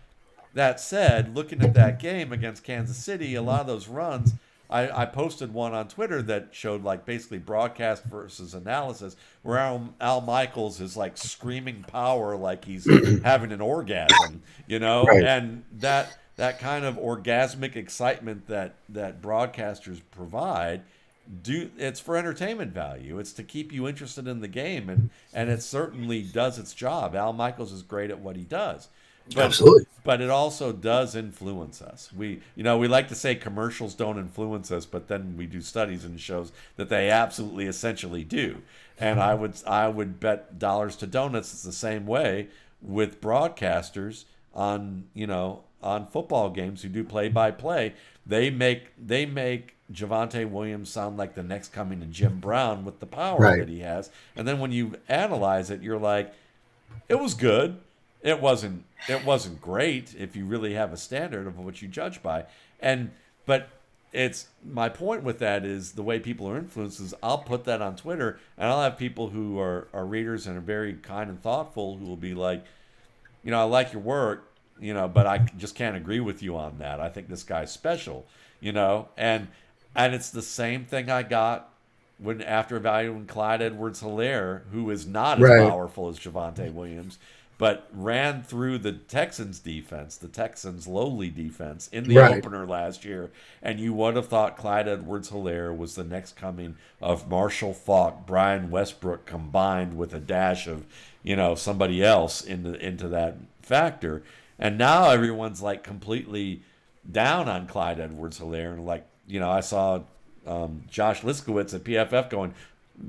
that said, looking at that game against Kansas City, a lot of those runs, I, I posted one on Twitter that showed like basically broadcast versus analysis, where Al, Al Michaels is like screaming power like he's having an orgasm, you know, Right. and that that kind of orgasmic excitement that that broadcasters provide do it's for entertainment value. It's to keep you interested in the game and and it certainly does its job. Al michaels is great at what he does but, Absolutely. but it also does influence us. We you know we like to say commercials don't influence us but then we do studies and shows that they absolutely essentially do. And i would i would bet dollars to donuts it's the same way with broadcasters on you know on football games who do play by play. They make they make Javonte Williams sound like the next coming to Jim Brown with the power Right. that he has. And then when you analyze it you're like it was good it wasn't it wasn't great if you really have a standard of what you judge by and but it's my point with that is the way people are influenced is I'll put that on Twitter and I'll have people who are, are readers and are very kind and thoughtful who will be like, you know, I like your work, you know, but I just can't agree with you on that. I think this guy's special, you know, and and it's the same thing I got when after evaluating Clyde Edwards Helaire, who is not as Right. powerful as Javonte Williams, but ran through the Texans defense, the Texans lowly defense in the Right. opener last year, and you would have thought Clyde Edwards Helaire was the next coming of Marshall Faulk, Brian Westbrook combined with a dash of, you know, somebody else into into that factor. And now everyone's like completely down on Clyde Edwards Helaire and like, you know, I saw um, Josh Liskiewitz at PFF going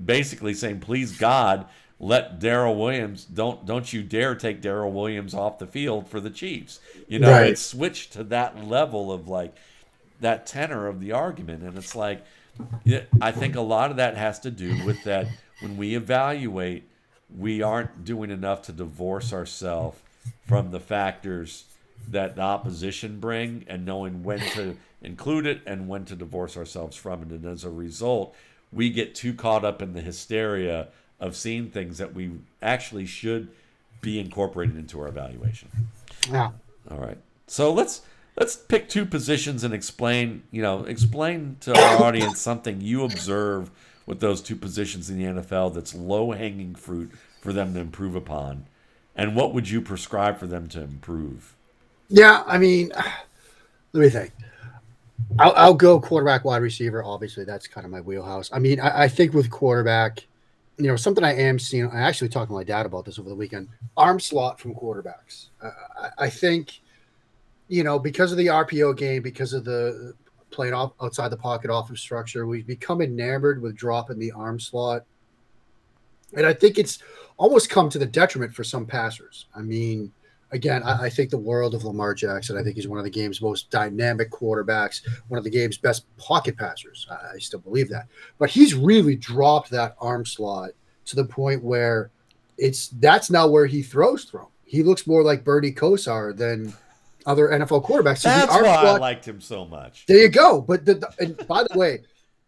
basically saying, please God, let Darrel Williams don't don't you dare take Darrel Williams off the field for the Chiefs. You know, Right. it's switched to that level of like that tenor of the argument, and it's like I think a lot of that has to do with that when we evaluate, we aren't doing enough to divorce ourselves from the factors that the opposition bring and knowing when to include it and when to divorce ourselves from it. And as a result, we get too caught up in the hysteria of seeing things that we actually should be incorporated into our evaluation. Yeah. All right. So let's let's pick two positions and explain, you know, explain to our audience something you observe with those two positions in the NFL that's low-hanging fruit for them to improve upon. And what would you prescribe for them to improve? Yeah, I mean, let me think. I'll, I'll go quarterback, wide receiver. Obviously, that's kind of my wheelhouse. I mean, I, I think with quarterback, you know, something I am seeing. I actually talked to my dad about this over the weekend. Arm slot from quarterbacks. Uh, I, I think, you know, because of the RPO game, because of the playing off outside the pocket offensive structure, we've become enamored with dropping the arm slot, and I think it's almost come to the detriment for some passers. I mean, again, I, I, think the world of Lamar Jackson. I think he's one of the game's most dynamic quarterbacks, one of the game's best pocket passers. I, I still believe that. But he's really dropped that arm slot to the point where it's that's not where he throws from. He looks more like Bernie Kosar than other NFL quarterbacks. So that's why slot, I liked him so much. There you go. But the, the and by the way,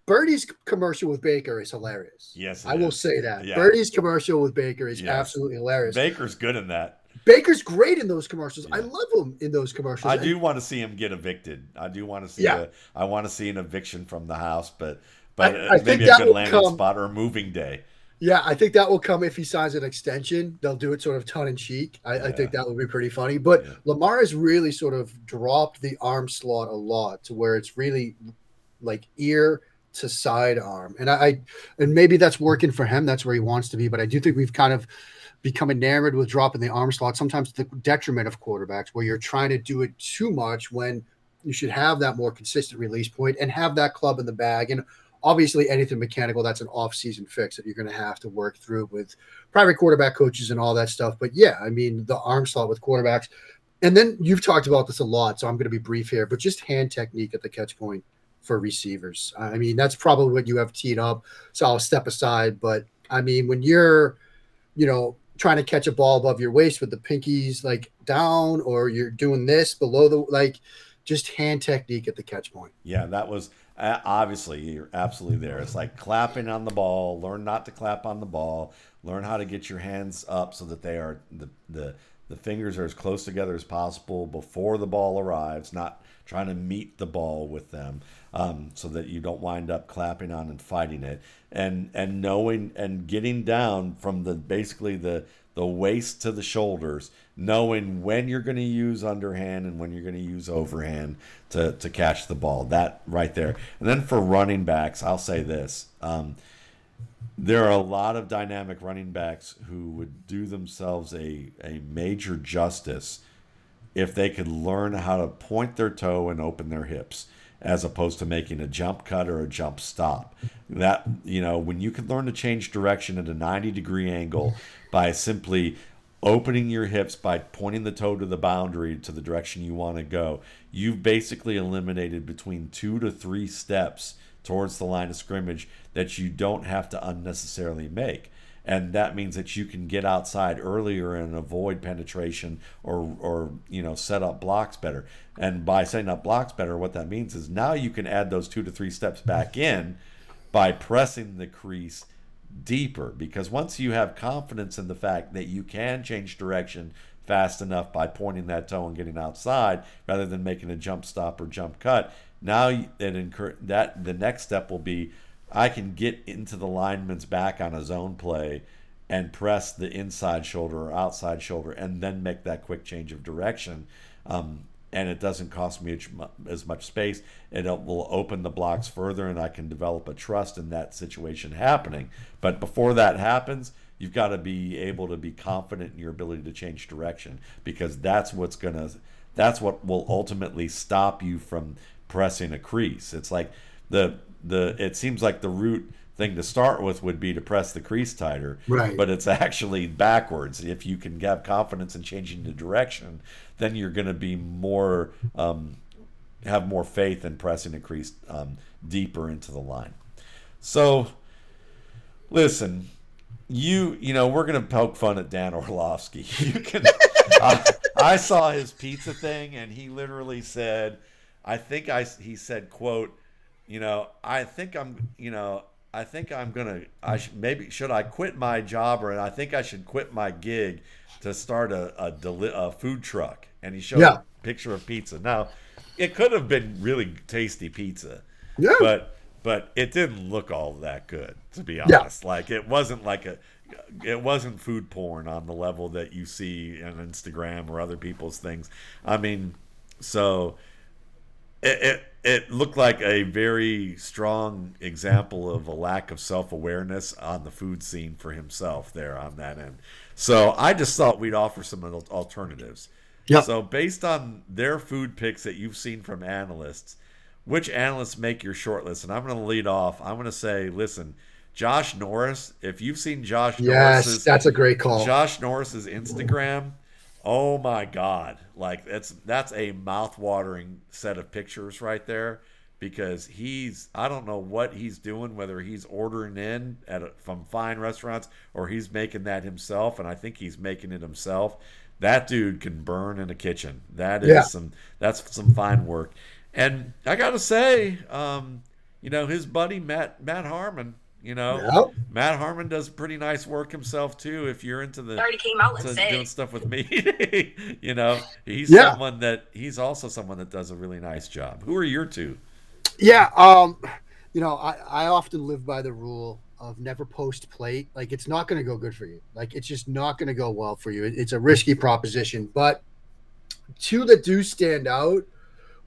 Birdie's commercial with Baker is hilarious. Yes, I is. will say that. Yeah. Birdie's commercial with Baker is yes. absolutely hilarious. Baker's good in that. Baker's great in those commercials. Yeah. I love him in those commercials. I do want to see him get evicted. I do want to see. Yeah. A, I want to see an eviction from the house, but but uh, I, I maybe a good landing come, spot or a moving day. Yeah, I think that will come if he signs an extension. They'll do it sort of tongue in cheek. I, yeah. I think that would be pretty funny. But yeah. Lamar has really sort of dropped the arm slot a lot to where it's really like ear to side arm. And I, I, and maybe that's working for him. That's where he wants to be. But I do think we've kind of become enamored with dropping the arm slot, sometimes the detriment of quarterbacks, where you're trying to do it too much when you should have that more consistent release point and have that club in the bag. And obviously anything mechanical, that's an off-season fix that you're going to have to work through with private quarterback coaches and all that stuff. But yeah, I mean the arm slot with quarterbacks. And then you've talked about this a lot, so I'm going to be brief here, but just hand technique at the catch point for receivers. I mean, that's probably what you have teed up. So I'll step aside. But I mean, when you're, you know, trying to catch a ball above your waist with the pinkies like down, or you're doing this below the like, just hand technique at the catch point. Yeah, that was uh, obviously you're absolutely there. It's like clapping on the ball. Learn not to clap on the ball. Learn how to get your hands up so that they are the the the fingers are as close together as possible before the ball arrives. Not trying to meet the ball with them um, so that you don't wind up clapping on and fighting it. And and knowing and getting down from the basically the the waist to the shoulders knowing when you're going to use underhand and when you're going to use overhand to, to catch the ball that right there. And then for running backs i'll say this um, there are a lot of dynamic running backs who would do themselves a, a major justice if they could learn how to point their toe and open their hips as opposed to making a jump cut or a jump stop. That, you know, when you can learn to change direction at a 90 degree angle by simply opening your hips by pointing the toe to the boundary to the direction you want to go, you've basically eliminated between two to three steps towards the line of scrimmage that you don't have to unnecessarily make and that means that you can get outside earlier and avoid penetration or or you know set up blocks better. And by setting up blocks better what that means is now you can add those two to three steps back in by pressing the crease deeper. Because once you have confidence in the fact that you can change direction fast enough by pointing that toe and getting outside rather than making a jump stop or jump cut now it incur- that the next step will be I can get into the lineman's back on a zone play and press the inside shoulder or outside shoulder and then make that quick change of direction. Um, and it doesn't cost me as much space. It will open the blocks further, and I can develop a trust in that situation happening. But before that happens, you've got to be able to be confident in your ability to change direction because that's what's gonna that's what will ultimately stop you from pressing a crease. It's like the the it seems like the root thing to start with would be to press the crease tighter. Right. But it's actually backwards. If you can have confidence in changing the direction, then you're going to be more um, have more faith in pressing the crease um, deeper into the line. So, listen, you you know we're going to poke fun at Dan Orlovsky. You can. I, I saw his pizza thing, and he literally said, "I think I." He said, "quote." You know, I think I'm, you know, I think I'm gonna. I should maybe should I quit my job or I think I should quit my gig to start a a, deli- a food truck. And he showed yeah. a picture of pizza. Now, it could have been really tasty pizza. Yeah. But but it didn't look all that good to be honest. Yeah. Like it wasn't like a it wasn't food porn on the level that you see on Instagram or other people's things. I mean, so it, it it looked like a very strong example of a lack of self-awareness on the food scene for himself there on that end. So I just thought we'd offer some alternatives. Yep. So based on their food picks that you've seen from analysts, which analysts make your shortlist? And I'm going to lead off. I'm going to say, listen, Josh Norris. If you've seen Josh yes, Norris's, that's a great call. Josh Norris's Instagram Oh my God! Like that's that's a mouth-watering set of pictures right there because he's I don't know what he's doing, whether he's ordering in at a, from fine restaurants or he's making that himself, and I think he's making it himself. That dude can burn in a kitchen. That is Yeah. some that's some fine work. And I got to say, um, you know, his buddy Matt Matt Harmon, you know, Yep. Matt Harmon does pretty nice work himself too. If you're into the already came out to and doing stuff with me, you know, he's Yeah. someone that he's also someone that does a really nice job. Who are your two? Yeah, um, you know, I, I often live by the rule of never post plate. Like it's not going to go good for you. Like it's just not going to go well for you. It- It's a risky proposition. But two that do stand out.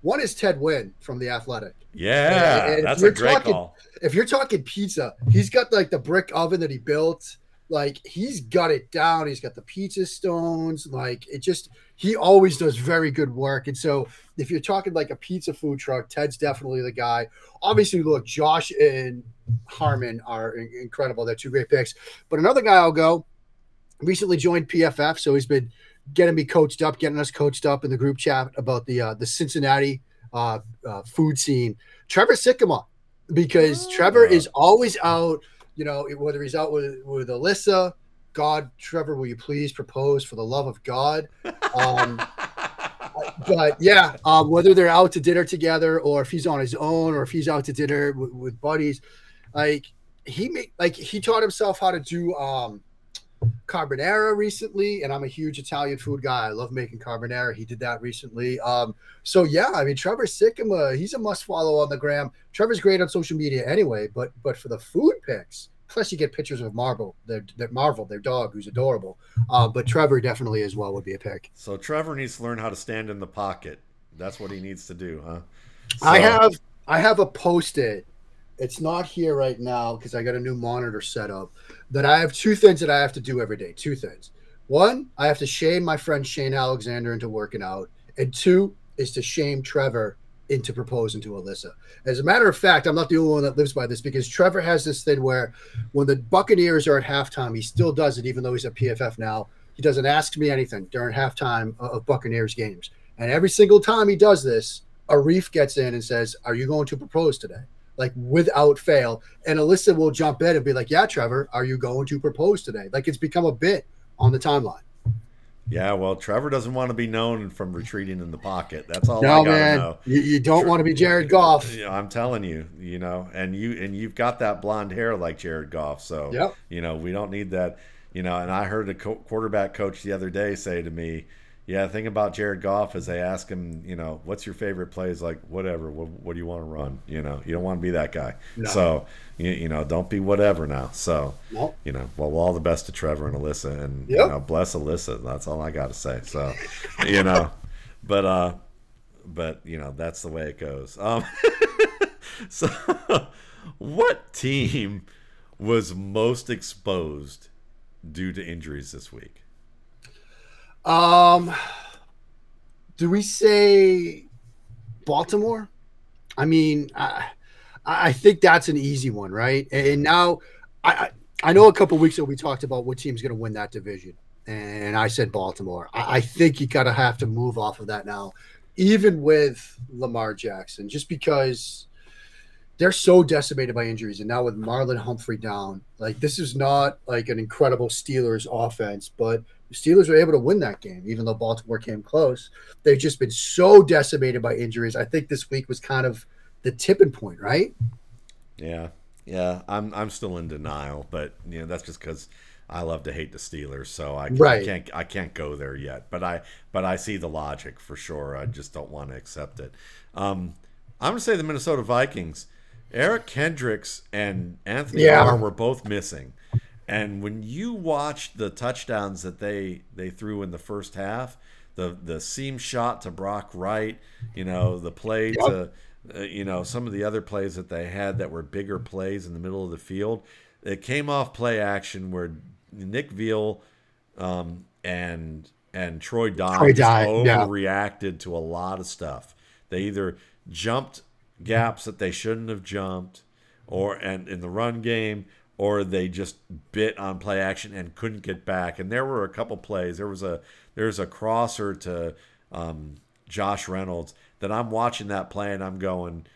One is Ted Nguyen from the Athletic. Yeah, And if that's a great talking- call. If you're talking pizza, he's got like the brick oven that he built. Like he's got it down. He's got the pizza stones. Like it just he always does very good work. And so if you're talking like a pizza food truck, Ted's definitely the guy. Obviously, look, Josh and Harmon are incredible. They're two great picks. But another guy I'll go recently joined PFF, so he's been getting me coached up, getting us coached up in the group chat about the uh, the Cincinnati uh, uh, food scene. Trevor Sikkema, because Trevor Ah. is always out. You know, whether he's out with with Alyssa, God, Trevor, will you please propose for the love of God? Um, but yeah, um, whether they're out to dinner together or if he's on his own or if he's out to dinner with, with buddies, like he made like he taught himself how to do um carbonara recently and i'm a huge italian food guy i love making carbonara he did that recently um so yeah i mean trevor sikkema he's a must follow on the gram trevor's great on social media anyway but but for the food picks, plus you get pictures of marvel their, their marvel their dog who's adorable uh, but trevor definitely as well would be a pick So Trevor needs to learn how to stand in the pocket. That's what he needs to do, huh? I have I have a post-it. It's not here right now because I got a new monitor set up. That I have two things that I have to do every day. Two things. One, I have to shame my friend Shane Alexander into working out, and two is to shame Trevor into proposing to Alyssa. As a matter of fact, I'm not the only one that lives by this because Trevor has this thing where when the Buccaneers are at halftime, he still does it, even though he's at PFF now. He doesn't ask me anything during halftime of Buccaneers games. And every single time he does this, Arif gets in and says, Are you going to propose today? Like without fail. And Alyssa will jump in and be like, Yeah, Trevor, are you going to propose today? Like it's become a bit on the timeline. Yeah, well, Trevor doesn't want to be known from retreating in the pocket. That's all I no, gotta man. know. You, you don't want to be Jared Goff. I'm telling you, you know, and you and you've got that blonde hair like Jared Goff, so Yep. you know we don't need that. You know, and I heard a co- quarterback coach the other day say to me, "Yeah, the thing about Jared Goff is they ask him, you know, what's your favorite play? He's like, whatever. What, what do you want to run? You know, you don't want to be that guy. No. So you, you know, don't be whatever now. So No. you know, well, all the best to Trevor and Alyssa, and you know, bless Alyssa. That's all I got to say. So, you know, but uh, but you know, that's the way it goes. Um, so, what team was most exposed due to injuries this week? Um, do we say Baltimore? I mean, I, I think that's an easy one, right? And now, I I know a couple weeks ago we talked about what team's going to win that division, and I said Baltimore. I, I think you got to have to move off of that now, even with Lamar Jackson, just because they're so decimated by injuries, and now with Marlon Humphrey down, like this is not like an incredible Steelers offense, but the Steelers were able to win that game, even though Baltimore came close. They've just been so decimated by injuries. I think this week was kind of the tipping point, right? Yeah, yeah, I'm I'm still in denial, but you know that's just because I love to hate the Steelers, so I, can't- Right. I can't I can't go there yet. But I but I see the logic for sure. I just don't want to accept it. Um, I'm gonna say the Minnesota Vikings. Eric Kendricks and Anthony Yeah. Barr were both missing, and when you watch the touchdowns that they they threw in the first half, the the seam shot to Brock Wright, you know the play Yep. to uh, you know some of the other plays that they had that were bigger plays in the middle of the field. It came off play action where Nick Veal um, and and Troy Dye just yeah. overreacted to a lot of stuff. They either jumped gaps that they shouldn't have jumped, or and in the run game, or they just bit on play action and couldn't get back. And there were a couple plays. There was a there's a crosser to um, Josh Reynolds that I'm watching that play and I'm going.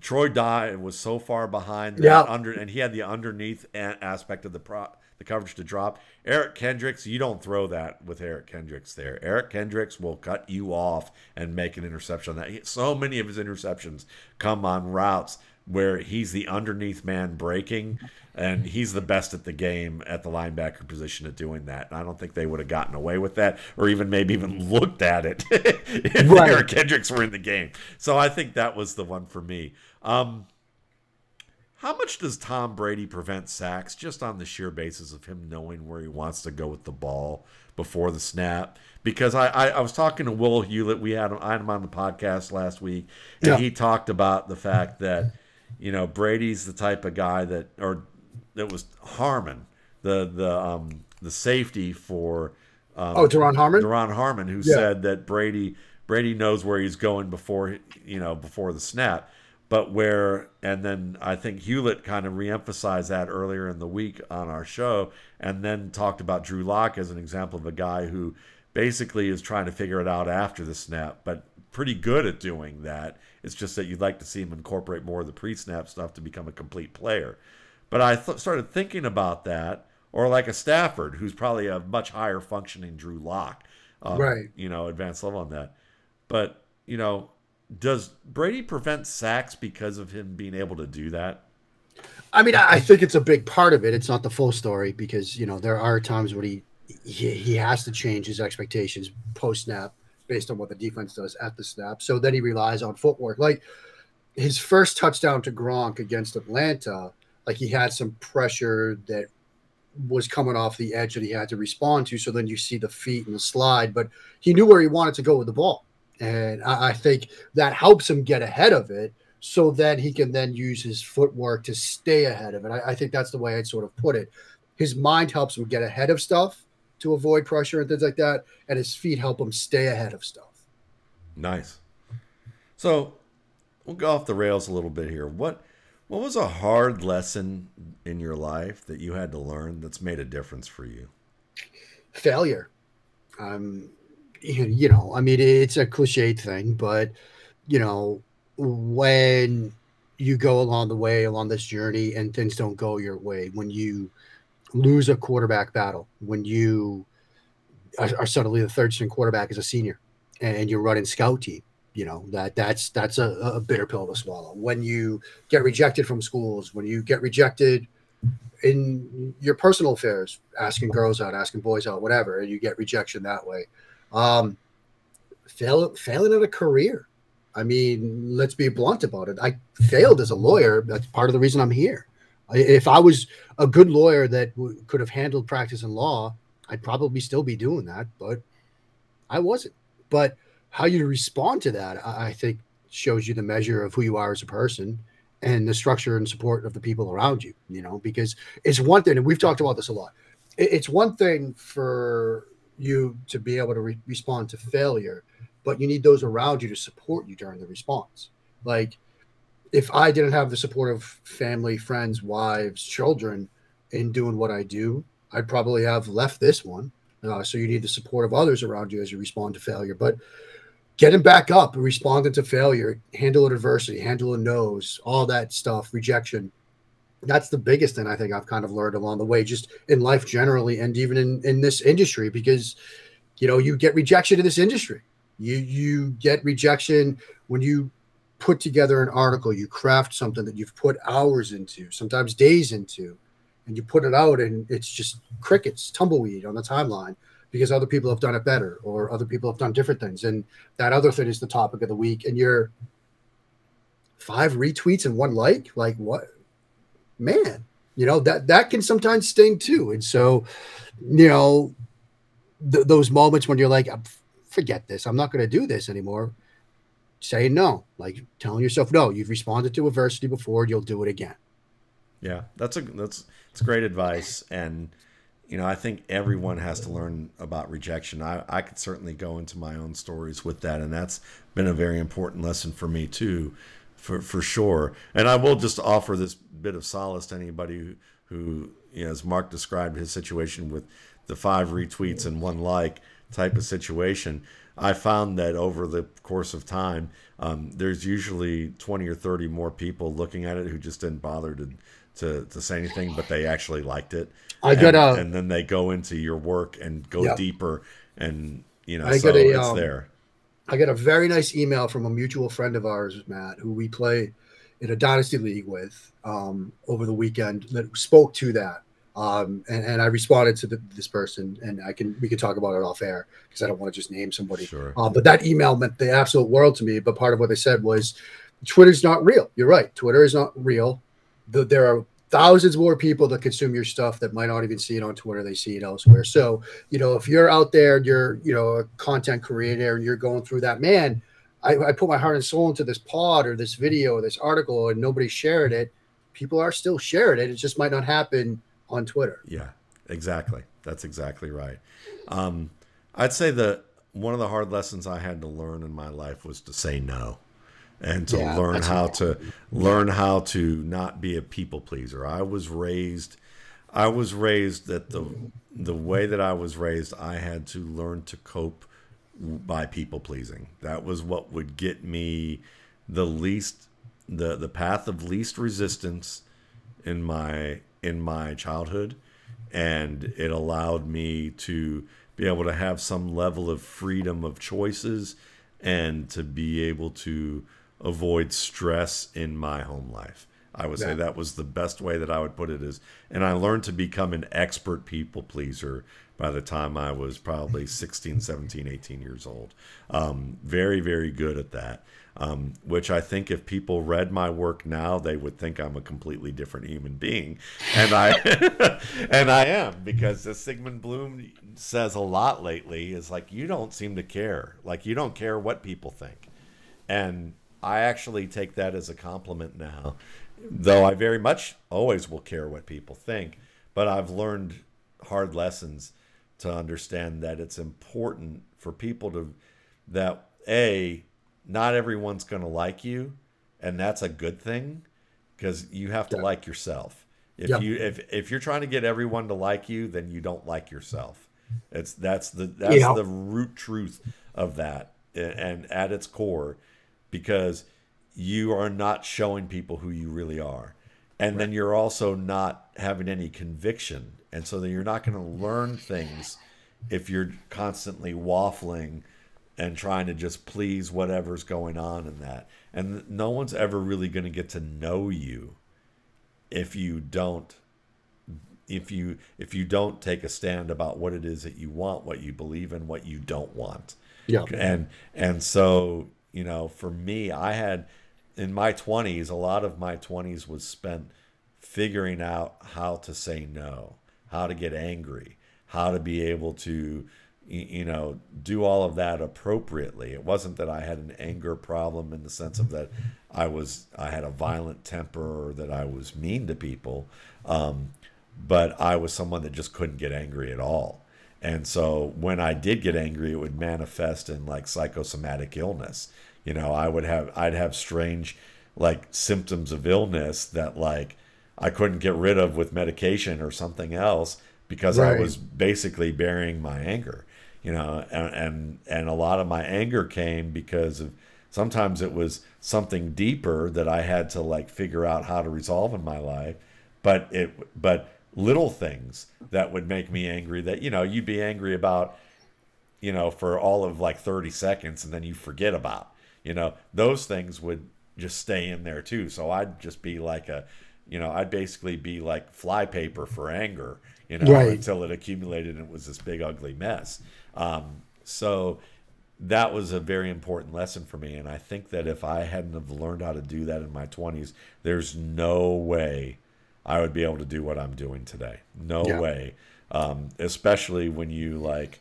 Troy Dye was so far behind Yeah. under, and he had the underneath aspect of the pro, the coverage to drop. Eric Kendricks, you don't throw that with Eric Kendricks there. Eric Kendricks will cut you off and make an interception on that. So many of his interceptions come on routes where he's the underneath man breaking, and he's the best at the game at the linebacker position at doing that. And I don't think they would have gotten away with that, or even maybe even looked at it if Right. Eric Kendricks were in the game. So I think that was the one for me. Um, how much does Tom Brady prevent sacks just on the sheer basis of him knowing where he wants to go with the ball before the snap? Because I, I, I was talking to Will Hewlett. We had him, I had him on the podcast last week, and Yeah. he talked about the fact that you know Brady's the type of guy that, or that was Harmon, the the um the safety for um, Oh, Duron Harmon? Duron Harmon, who Yeah. said that Brady Brady knows where he's going before you know before the snap. But where and then I think Hewlett kind of reemphasized that earlier in the week on our show, and then talked about Drew Lock as an example of a guy who basically is trying to figure it out after the snap, but pretty good at doing that. It's just that you'd like to see him incorporate more of the pre-snap stuff to become a complete player. But I th- started thinking about that, or like a Stafford, who's probably a much higher functioning Drew Lock, um, Right. You know, advanced level on that. But you know, does Brady prevent sacks because of him being able to do that? I mean, I think it's a big part of it. It's not the full story because you know there are times when he he, he has to change his expectations post snap based on what the defense does at the snap. So then he relies on footwork. Like his first touchdown to Gronk against Atlanta, like he had some pressure that was coming off the edge that he had to respond to. So then you see the feet and the slide, but he knew where he wanted to go with the ball. And I, I think that helps him get ahead of it so then he can then use his footwork to stay ahead of it. I, I think that's the way I'd sort of put it. His mind helps him get ahead of stuff to avoid pressure and things like that, and his feet help him stay ahead of stuff. Nice. So we'll go off the rails a little bit here. What what was a hard lesson in your life that you had to learn that's made a difference for you? Failure. Um, you know, I mean, it's a cliched thing, but you know, when you go along the way along this journey and things don't go your way, when you lose a quarterback battle, when you are, are suddenly the third string quarterback as a senior and you're running scout team, you know that that's that's a, a bitter pill to swallow. When you get rejected from schools, when you get rejected in your personal affairs, asking girls out, asking boys out, whatever, and you get rejection that way. Um, fail, failing at a career. I mean, let's be blunt about it. I failed as a lawyer. That's part of the reason I'm here. If I was a good lawyer that w- could have handled practice in law, I'd probably still be doing that, but I wasn't. But how you respond to that, I I think, shows you the measure of who you are as a person and the structure and support of the people around you. You know, because it's one thing, and we've talked about this a lot. It- It's one thing for you to be able to re- respond to failure, but you need those around you to support you during the response. Like, if I didn't have the support of family, friends, wives, children in doing what I do, I'd probably have left this one. Uh, so you need the support of others around you as you respond to failure. But getting back up, responding to failure, handling adversity, handle handling no's, all that stuff, rejection. That's the biggest thing I think I've kind of learned along the way, just in life generally, and even in, in this industry, because you know you get rejection in this industry. You you get rejection when you put together an article, you craft something that you've put hours into, sometimes days into, and you put it out, and it's just crickets, tumbleweed on the timeline because other people have done it better or other people have done different things. And that other thing is the topic of the week. And you're five retweets and one like, like what? Man, you know, that that can sometimes sting too. And so, you know, th- those moments when you're like, "Ah, forget this, I'm not going to do this anymore. Saying no, like telling yourself no, you've responded to adversity before, you'll do it again. Yeah, that's a that's it's great advice, and you know I think everyone has to learn about rejection. I I could certainly go into my own stories with that, and that's been a very important lesson for me too, for for sure. And I will just offer this bit of solace to anybody who, who, you know, as Mark described his situation with the five retweets and one like type of situation, I found that over the course of time, um, there's usually 20 or 30 more people looking at it who just didn't bother to to, to say anything, but they actually liked it. I got and, a- and then they go into your work and go Yep. deeper, and you know, I so a, it's um, there. I got a very nice email from a mutual friend of ours, Matt, who we play in a dynasty league with um, over the weekend that spoke to that. Um, and, and I responded to the, this person, and I can we can talk about it off air because I don't want to just name somebody. Sure. Uh, but that email meant the absolute world to me. But part of what they said was, Twitter's not real. You're right. Twitter is not real. The, there are thousands more people that consume your stuff that might not even see it on Twitter. They see it elsewhere. So, you know, if you're out there, you're, you know, a content creator and you're going through that, man, I, I put my heart and soul into this pod or this video or this article and nobody shared it. People are still sharing it. It just might not happen on Twitter. Yeah, exactly. That's exactly right. Um, I'd say that one of the hard lessons I had to learn in my life was to say no, and to Yeah, learn how to learn how to not be a people pleaser. I was raised, I was raised that the the way that I was raised, I had to learn to cope by people pleasing. That was what would get me the least the the path of least resistance in my in my childhood and it allowed me to be able to have some level of freedom of choices and to be able to avoid stress in my home life. I would say that was the best way that I would put it is and I learned to become an expert people pleaser by the time I was probably 16, 17, 18 years old. Um, very, very good at that. Um, which I think if people read my work now, they would think I'm a completely different human being, and I and I am because as Sigmund Bloom says a lot lately is like you don't seem to care, like you don't care what people think, and I actually take that as a compliment now, though I very much always will care what people think, but I've learned hard lessons to understand that it's important for people to that a not everyone's going to like you and that's a good thing because you have to Yeah. like yourself if Yeah. you if if you're trying to get everyone to like you then you don't like yourself it's that's the that's Yeah. the root truth of that and at its core because you are not showing people who you really are and then you're also not having any conviction and so then you're not going to learn things if you're constantly waffling and trying to just please whatever's going on in that and no one's ever really going to get to know you if you don't if you if you don't take a stand about what it is that you want what you believe in what you don't want Yeah. and and so you know for me i had in my 20s a lot of my 20s was spent figuring out how to say no how to get angry how to be able to you know do all of that appropriately it wasn't that i had an anger problem in the sense of that i was i had a violent temper or that i was mean to people um, but I was someone that just couldn't get angry at all. And so when I did get angry, it would manifest in like psychosomatic illness. You know, I would have I'd have strange like symptoms of illness that like I couldn't get rid of with medication or something else because I was basically burying my anger. You know, and and and a lot of my anger came because of sometimes it was something deeper that I had to like figure out how to resolve in my life. But it but little things that would make me angry that you know you'd be angry about you know for all of like 30 seconds and then you forget about you know. Those things would just stay in there too. So i'd just be like a you know i'd basically be like flypaper for anger you know Right. until it accumulated and it was this big ugly mess um, so that was a very important lesson for me and i think that if i hadn't have learned how to do that in my 20s there's no way i would be able to do what i'm doing today no Yeah. way um, especially when you like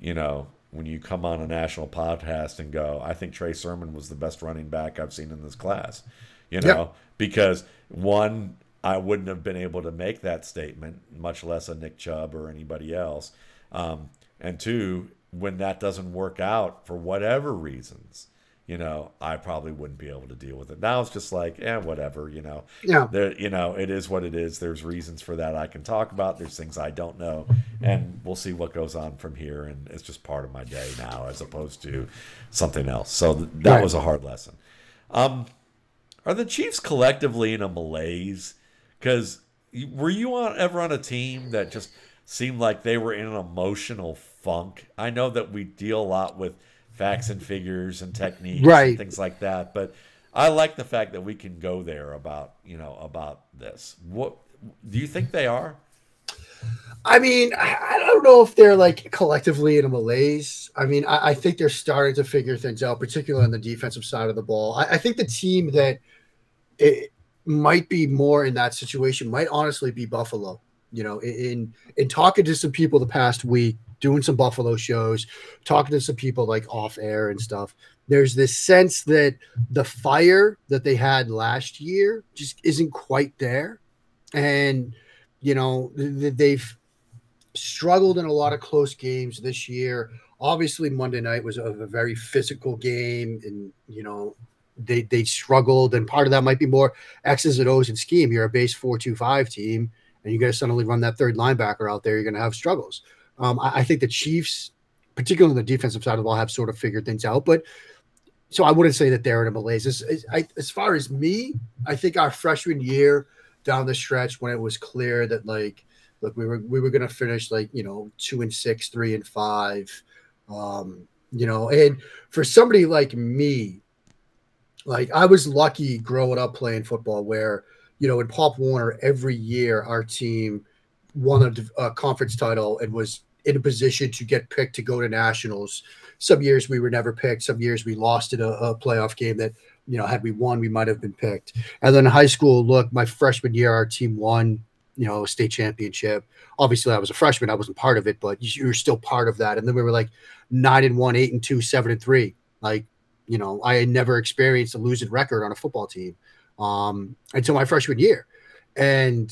you know when you come on a national podcast and go i think trey sermon was the best running back i've seen in this class you know Yeah. because one i wouldn't have been able to make that statement much less a nick chubb or anybody else um, and two when that doesn't work out for whatever reasons you know, I probably wouldn't be able to deal with it. Now it's just like, yeah, whatever, you know. Yeah. There, you know, it is what it is. There's reasons for that I can talk about. There's things I don't know, and we'll see what goes on from here. And it's just part of my day now, as opposed to something else. So th- that Right. was a hard lesson. Um, are the Chiefs collectively in a malaise? Because were you on ever on a team that just seemed like they were in an emotional funk? I know that we deal a lot with facts and figures and techniques Right. and things like that, but I like the fact that we can go there about you know about this. What do you think they are? I mean, I don't know if they're like collectively in a malaise. I mean, I, I think they're starting to figure things out, particularly on the defensive side of the ball. I, I think the team that it might be more in that situation might honestly be Buffalo. You know, in in talking to some people the past week, doing some Buffalo shows, talking to some people like off air and stuff. There's this sense that the fire that they had last year just isn't quite there, and you know th- th- they've struggled in a lot of close games this year. Obviously, Monday night was a, a very physical game, and you know they they struggled, and part of that might be more X's and O's and scheme. You're a base four two five team, and you to suddenly run that third linebacker out there. You're going to have struggles. Um, I, I think the Chiefs, particularly on the defensive side of the ball, have sort of figured things out, but. So I wouldn't say that they're in a malaise. As, as, I, as far as me, I think our freshman year down the stretch when it was clear that like look we were we were going to finish like you know two and six three and five um you know and for somebody like me like i was lucky growing up playing football where you know in pop warner every year our team won a, a conference title and was in a position to get picked to go to nationals some years we were never picked some years we lost in a, a playoff game that you know had we won we might have been picked and then in high school look my freshman year our team won you know, state championship. Obviously, I was a freshman; I wasn't part of it, but you were still part of that. And then we were like nine and one, eight and two, seven and three. Like, you know, I had never experienced a losing record on a football team um, until my freshman year. And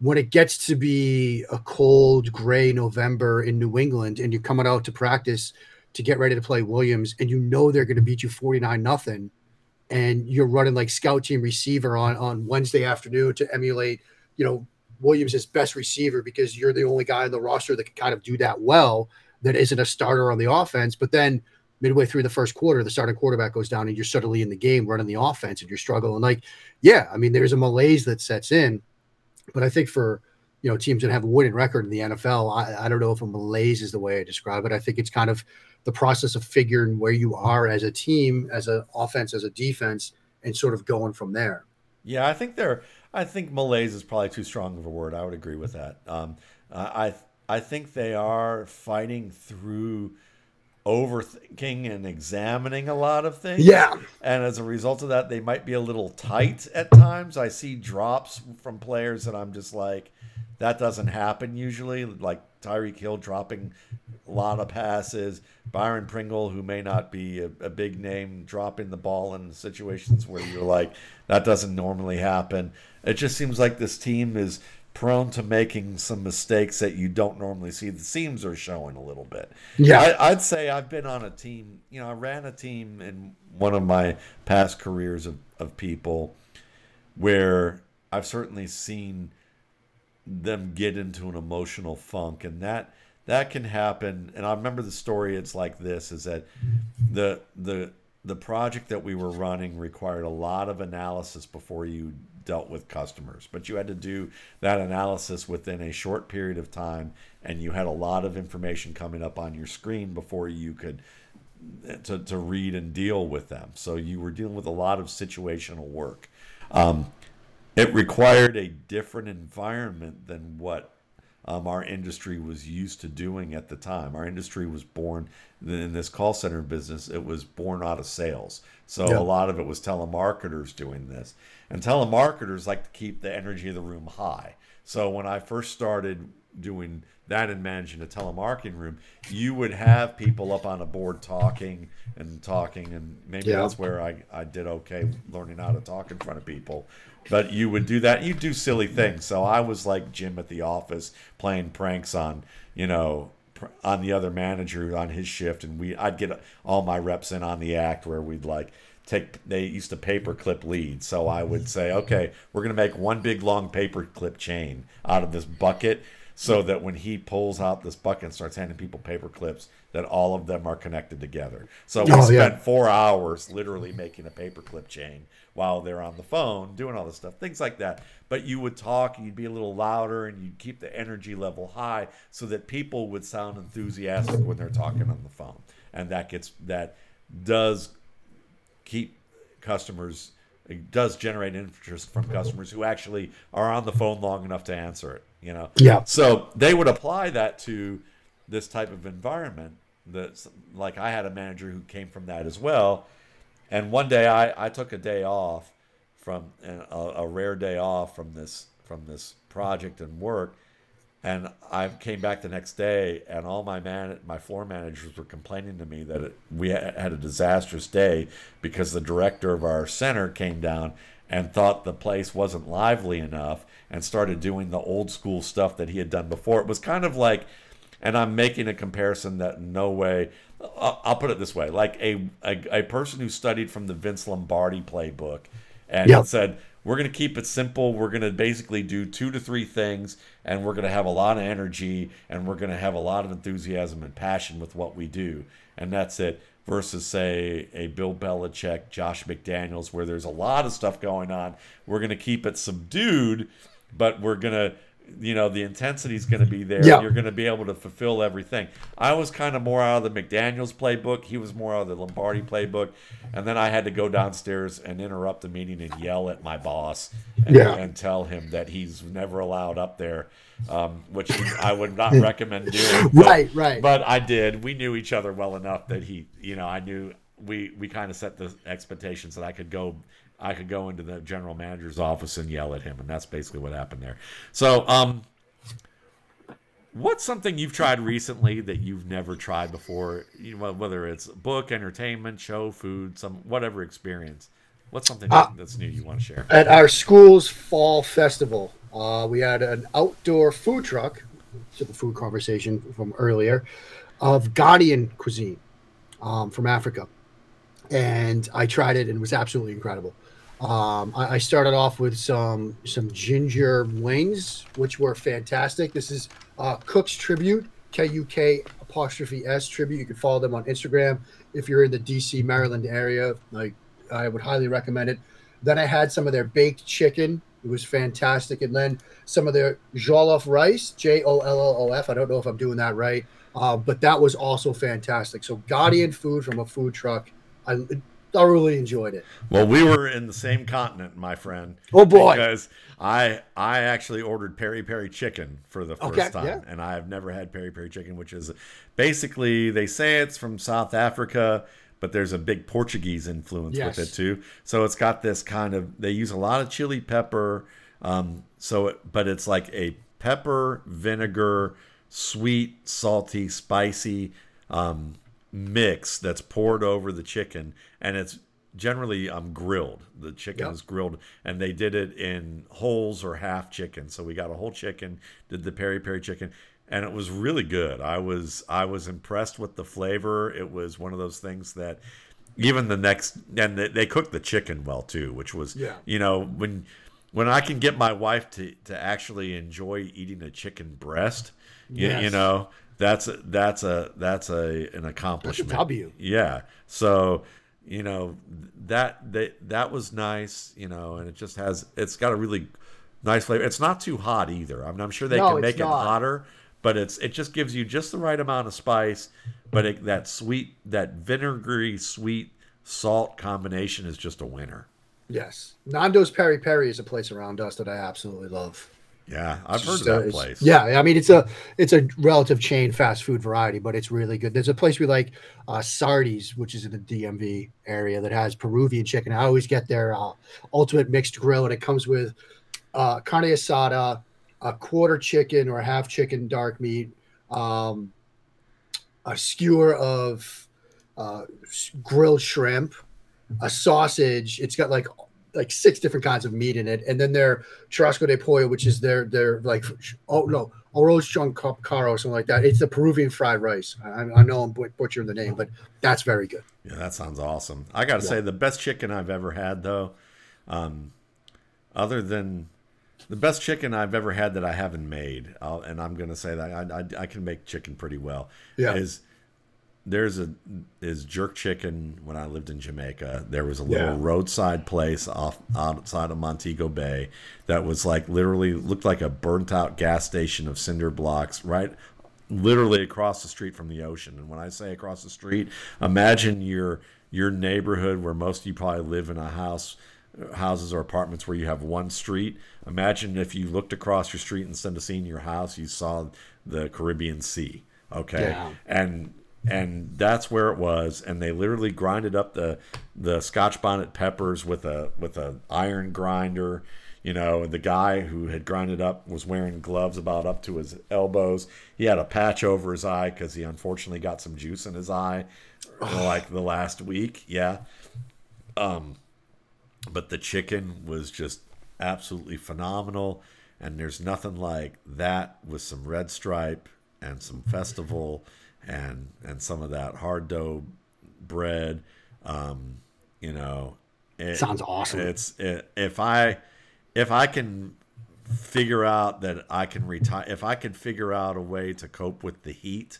when it gets to be a cold, gray November in New England, and you're coming out to practice to get ready to play Williams, and you know they're going to beat you forty nine nothing, and you're running like scout team receiver on on Wednesday afternoon to emulate, you know, Williams' best receiver because you're the only guy on the roster that can kind of do that well that isn't a starter on the offense. But then midway through the first quarter, the starting quarterback goes down and you're suddenly in the game running the offense and you're struggling. Like, yeah, I mean, there's a malaise that sets in. But I think for you know teams that have a winning record in the NFL, I, I don't know if a malaise is the way I describe it. I think it's kind of the process of figuring where you are as a team, as an offense, as a defense, and sort of going from there. Yeah, I think they're. I think malaise is probably too strong of a word. I would agree with that. Um, I I think they are fighting through overthinking and examining a lot of things. Yeah. And as a result of that, they might be a little tight at times. I see drops from players that I'm just like, that doesn't happen usually. Like Tyreek Hill dropping a lot of passes, Byron Pringle, who may not be a, a big name, dropping the ball in situations where you're like, that doesn't normally happen. It just seems like this team is prone to making some mistakes that you don't normally see. The seams are showing a little bit. Yeah. I, I'd say I've been on a team. You know, I ran a team in one of my past careers of, of people where I've certainly seen them get into an emotional funk, and that that can happen. And I remember the story. It's like this: is that the the the project that we were running required a lot of analysis before you dealt with customers but you had to do that analysis within a short period of time and you had a lot of information coming up on your screen before you could to, to read and deal with them. So you were dealing with a lot of situational work. Um, it required a different environment than what um, our industry was used to doing at the time. Our industry was born in this call center business. It was born out of sales, so Yeah. a lot of it was telemarketers doing this, and telemarketers like to keep the energy of the room high. So when I first started doing that and managing a telemarketing room, you would have people up on a board talking and talking, and maybe Yeah. that's where I, I did okay learning how to talk in front of people. But you would do that. You do silly things. So I was like Jim at the office playing pranks on, you know, on the other manager on his shift, and we I'd get all my reps in on the act where we'd like take they used to paper clip leads so i would say okay we're going to make one big long paper clip chain out of this bucket so that when he pulls out this bucket and starts handing people paper clips that all of them are connected together so we Oh, spent yeah. four hours literally making a paper clip chain while they're on the phone doing all this stuff things like that. But you would talk and you'd be a little louder and you'd keep the energy level high so that people would sound enthusiastic when they're talking on the phone. And that gets that does keep customers it does generate interest from customers who actually are on the phone long enough to answer it you know? Yeah. so they would apply that to this type of environment that's like i had a manager who came from that as well and one day i, I took a day off from a, a rare day off from this from this project and work and I came back the next day, and all my man, my floor managers were complaining to me that it, we had a disastrous day because the director of our center came down and thought the place wasn't lively enough and started doing the old school stuff that he had done before. It was kind of like, and I'm making a comparison that no way, I'll, put it this way, like a, a a person who studied from the Vince Lombardi playbook and Yep. said we're going to keep it simple. We're going to basically do two to three things and we're going to have a lot of energy and we're going to have a lot of enthusiasm and passion with what we do. And that's it versus say a bill belichick josh mcdaniels where there's a lot of stuff going on. We're going to keep it subdued but we're going to you know the intensity is going to be there Yeah. you're going to be able to fulfill everything i was kind of more out of the mcdaniels playbook he was more out of the lombardi playbook and then i had to go downstairs and interrupt the meeting and yell at my boss and, Yeah. and tell him that he's never allowed up there um, which i would not recommend doing but- Right, right. but i did we knew each other well enough that he you know i knew we we kind of set the expectations that i could go I could go into the general manager's office and yell at him, and that's basically what happened there. So, um, what's something you've tried recently that you've never tried before? You know, whether it's book, entertainment, show, food, some whatever experience. What's something Uh, that's new you want to share? At our school's fall festival, uh, we had an outdoor food truck, to the food conversation from earlier, of Ghanaian cuisine um, from Africa. And I tried it and it was absolutely incredible. Um, I, I started off with some some ginger wings, which were fantastic. This is uh, Kuk's Tribute, K U K apostrophe S Tribute. You can follow them on Instagram if you're in the DC, Maryland area. Like I would highly recommend it. Then I had some of their baked chicken. It was fantastic. And then some of their jollof rice, J O L L O F. I don't know if I'm doing that right, uh, but that was also fantastic. So Ghanaian food from a food truck. I thoroughly enjoyed it. Well, we were in the same continent, my friend. Oh, boy. Because I I actually ordered peri peri chicken for the first Okay, time, yeah. and I have never had peri peri chicken, which is basically they say it's from South Africa, but there's a big Portuguese influence Yes. with it too. So it's got this kind of they use a lot of chili pepper, um, so it, but it's like a pepper vinegar, sweet, salty, spicy. Um, mix that's poured over the chicken and it's generally um grilled. The chicken Yep. is grilled and they did it in wholes or half chicken. So we got a whole chicken did the peri peri chicken and it was really good. I was i was impressed with the flavor. It was one of those things that even the next and they, they cooked the chicken well too which was Yeah. you know when when i can get my wife to to actually enjoy eating a chicken breast you, you know that's a, that's a that's a an accomplishment W. yeah so you know that that that was nice you know and it just has it's got a really nice flavor it's not too hot either i mean i'm sure they No, can make it not. hotter but it's it just gives you just the right amount of spice but it, that sweet that vinegary sweet salt combination is just a winner Yes, Nando's Peri Peri is a place around us that I absolutely love. Yeah i've heard of that place Yeah, I mean it's a it's a relative chain fast food variety, but it's really good. There's a place we like, uh, Sardi's, which is in the DMV area that has Peruvian chicken. I always get their uh, ultimate mixed grill, and it comes with uh, carne asada, a quarter chicken or half chicken dark meat, um, a skewer of uh, grilled shrimp, a sausage. It's got like like six different kinds of meat in it, and then their churrasco de pollo, which is their their like oh no arroz con caro, something like that. It's the Peruvian fried rice. I, I know I'm butchering the name, but that's very good. Yeah, that sounds awesome. I got to yeah. say, the best chicken I've ever had, though, um, other than the best chicken I've ever had that I haven't made, I'll, and I'm going to say that I, I, I, can make chicken pretty well. Yeah. Is there's a is jerk chicken when I lived in Jamaica. There was a little yeah. roadside place off outside of Montego Bay that was like literally looked like a burnt out gas station of cinder blocks right literally across the street from the ocean. And when I say across the street, imagine your your neighborhood where most of you probably live in a house houses or apartments where you have one street. Imagine if you looked across your street instead of seeing your house, you saw the Caribbean Sea. Okay. Yeah. And and that's where it was and they literally grinded up the the scotch bonnet peppers with a with a iron grinder you know and the guy who had grinded up was wearing gloves about up to his elbows. He had a patch over his eye because he unfortunately got some juice in his eye like the last week yeah. Um but the chicken was just absolutely phenomenal and there's nothing like that with some red stripe and some festival and and some of that hard dough bread. Um, you know, it, sounds awesome. It's it, if I if I can figure out that I can retire, if I can figure out a way to cope with the heat,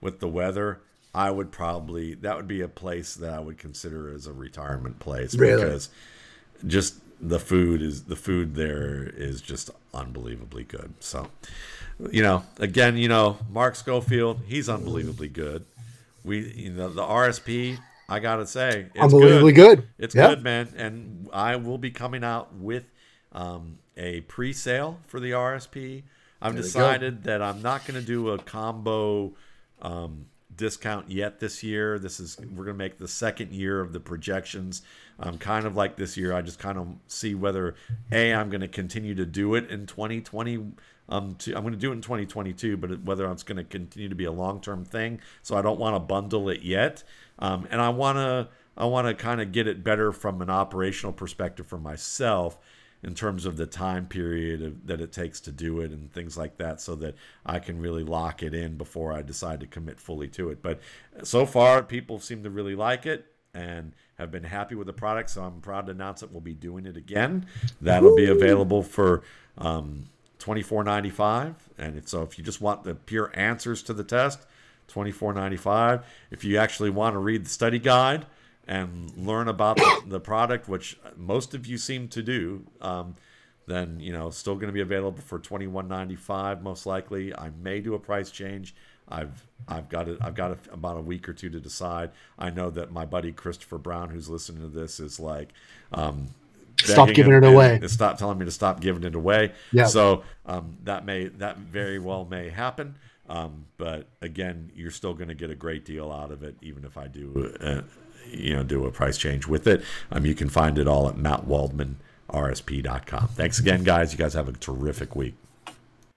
with the weather, I would probably that would be a place that I would consider as a retirement place really? because just the food is the food there is just unbelievably good. So you know, again, you know, Mark Schofield, he's unbelievably good. We, you know, the RSP, I gotta say, it's unbelievably good. good. It's good, man. And I will be coming out with um, a pre-sale for the RSP. I've there decided that I'm not going to do a combo um, discount yet this year. This is we're going to make the second year of the projections. Um, kind of like this year, I just kind of see whether a I'm going to continue to do it in 2020 um, to, I'm going to do it in 2022, but whether it's going to continue to be a long term thing. So I don't want to bundle it yet, um, and I want to I want to kind of get it better from an operational perspective for myself in terms of the time period of, that it takes to do it and things like that so that I can really lock it in before I decide to commit fully to it. But so far, people seem to really like it and have been happy with the product. So I'm proud to announce that we'll be doing it again. That'll be available for um, twenty four ninety five, and so if you just want the pure answers to the test, twenty four ninety five. If you actually want to read the study guide and learn about the, the product, which most of you seem to do, um, then you know still going to be available for twenty one ninety five most likely. I may do a price change. I've I've got it. I've got a, about a week or two to decide. I know that my buddy Christopher Brown, who's listening to this, is like, um, stop giving it away. Stop telling me to stop giving it away. Yeah. So um, that may that very well may happen. Um, but again, you're still going to get a great deal out of it, even if I do, uh, you know, do a price change with it. Um, you can find it all at mattwaldmanrsp.com. Thanks again, guys. You guys have a terrific week.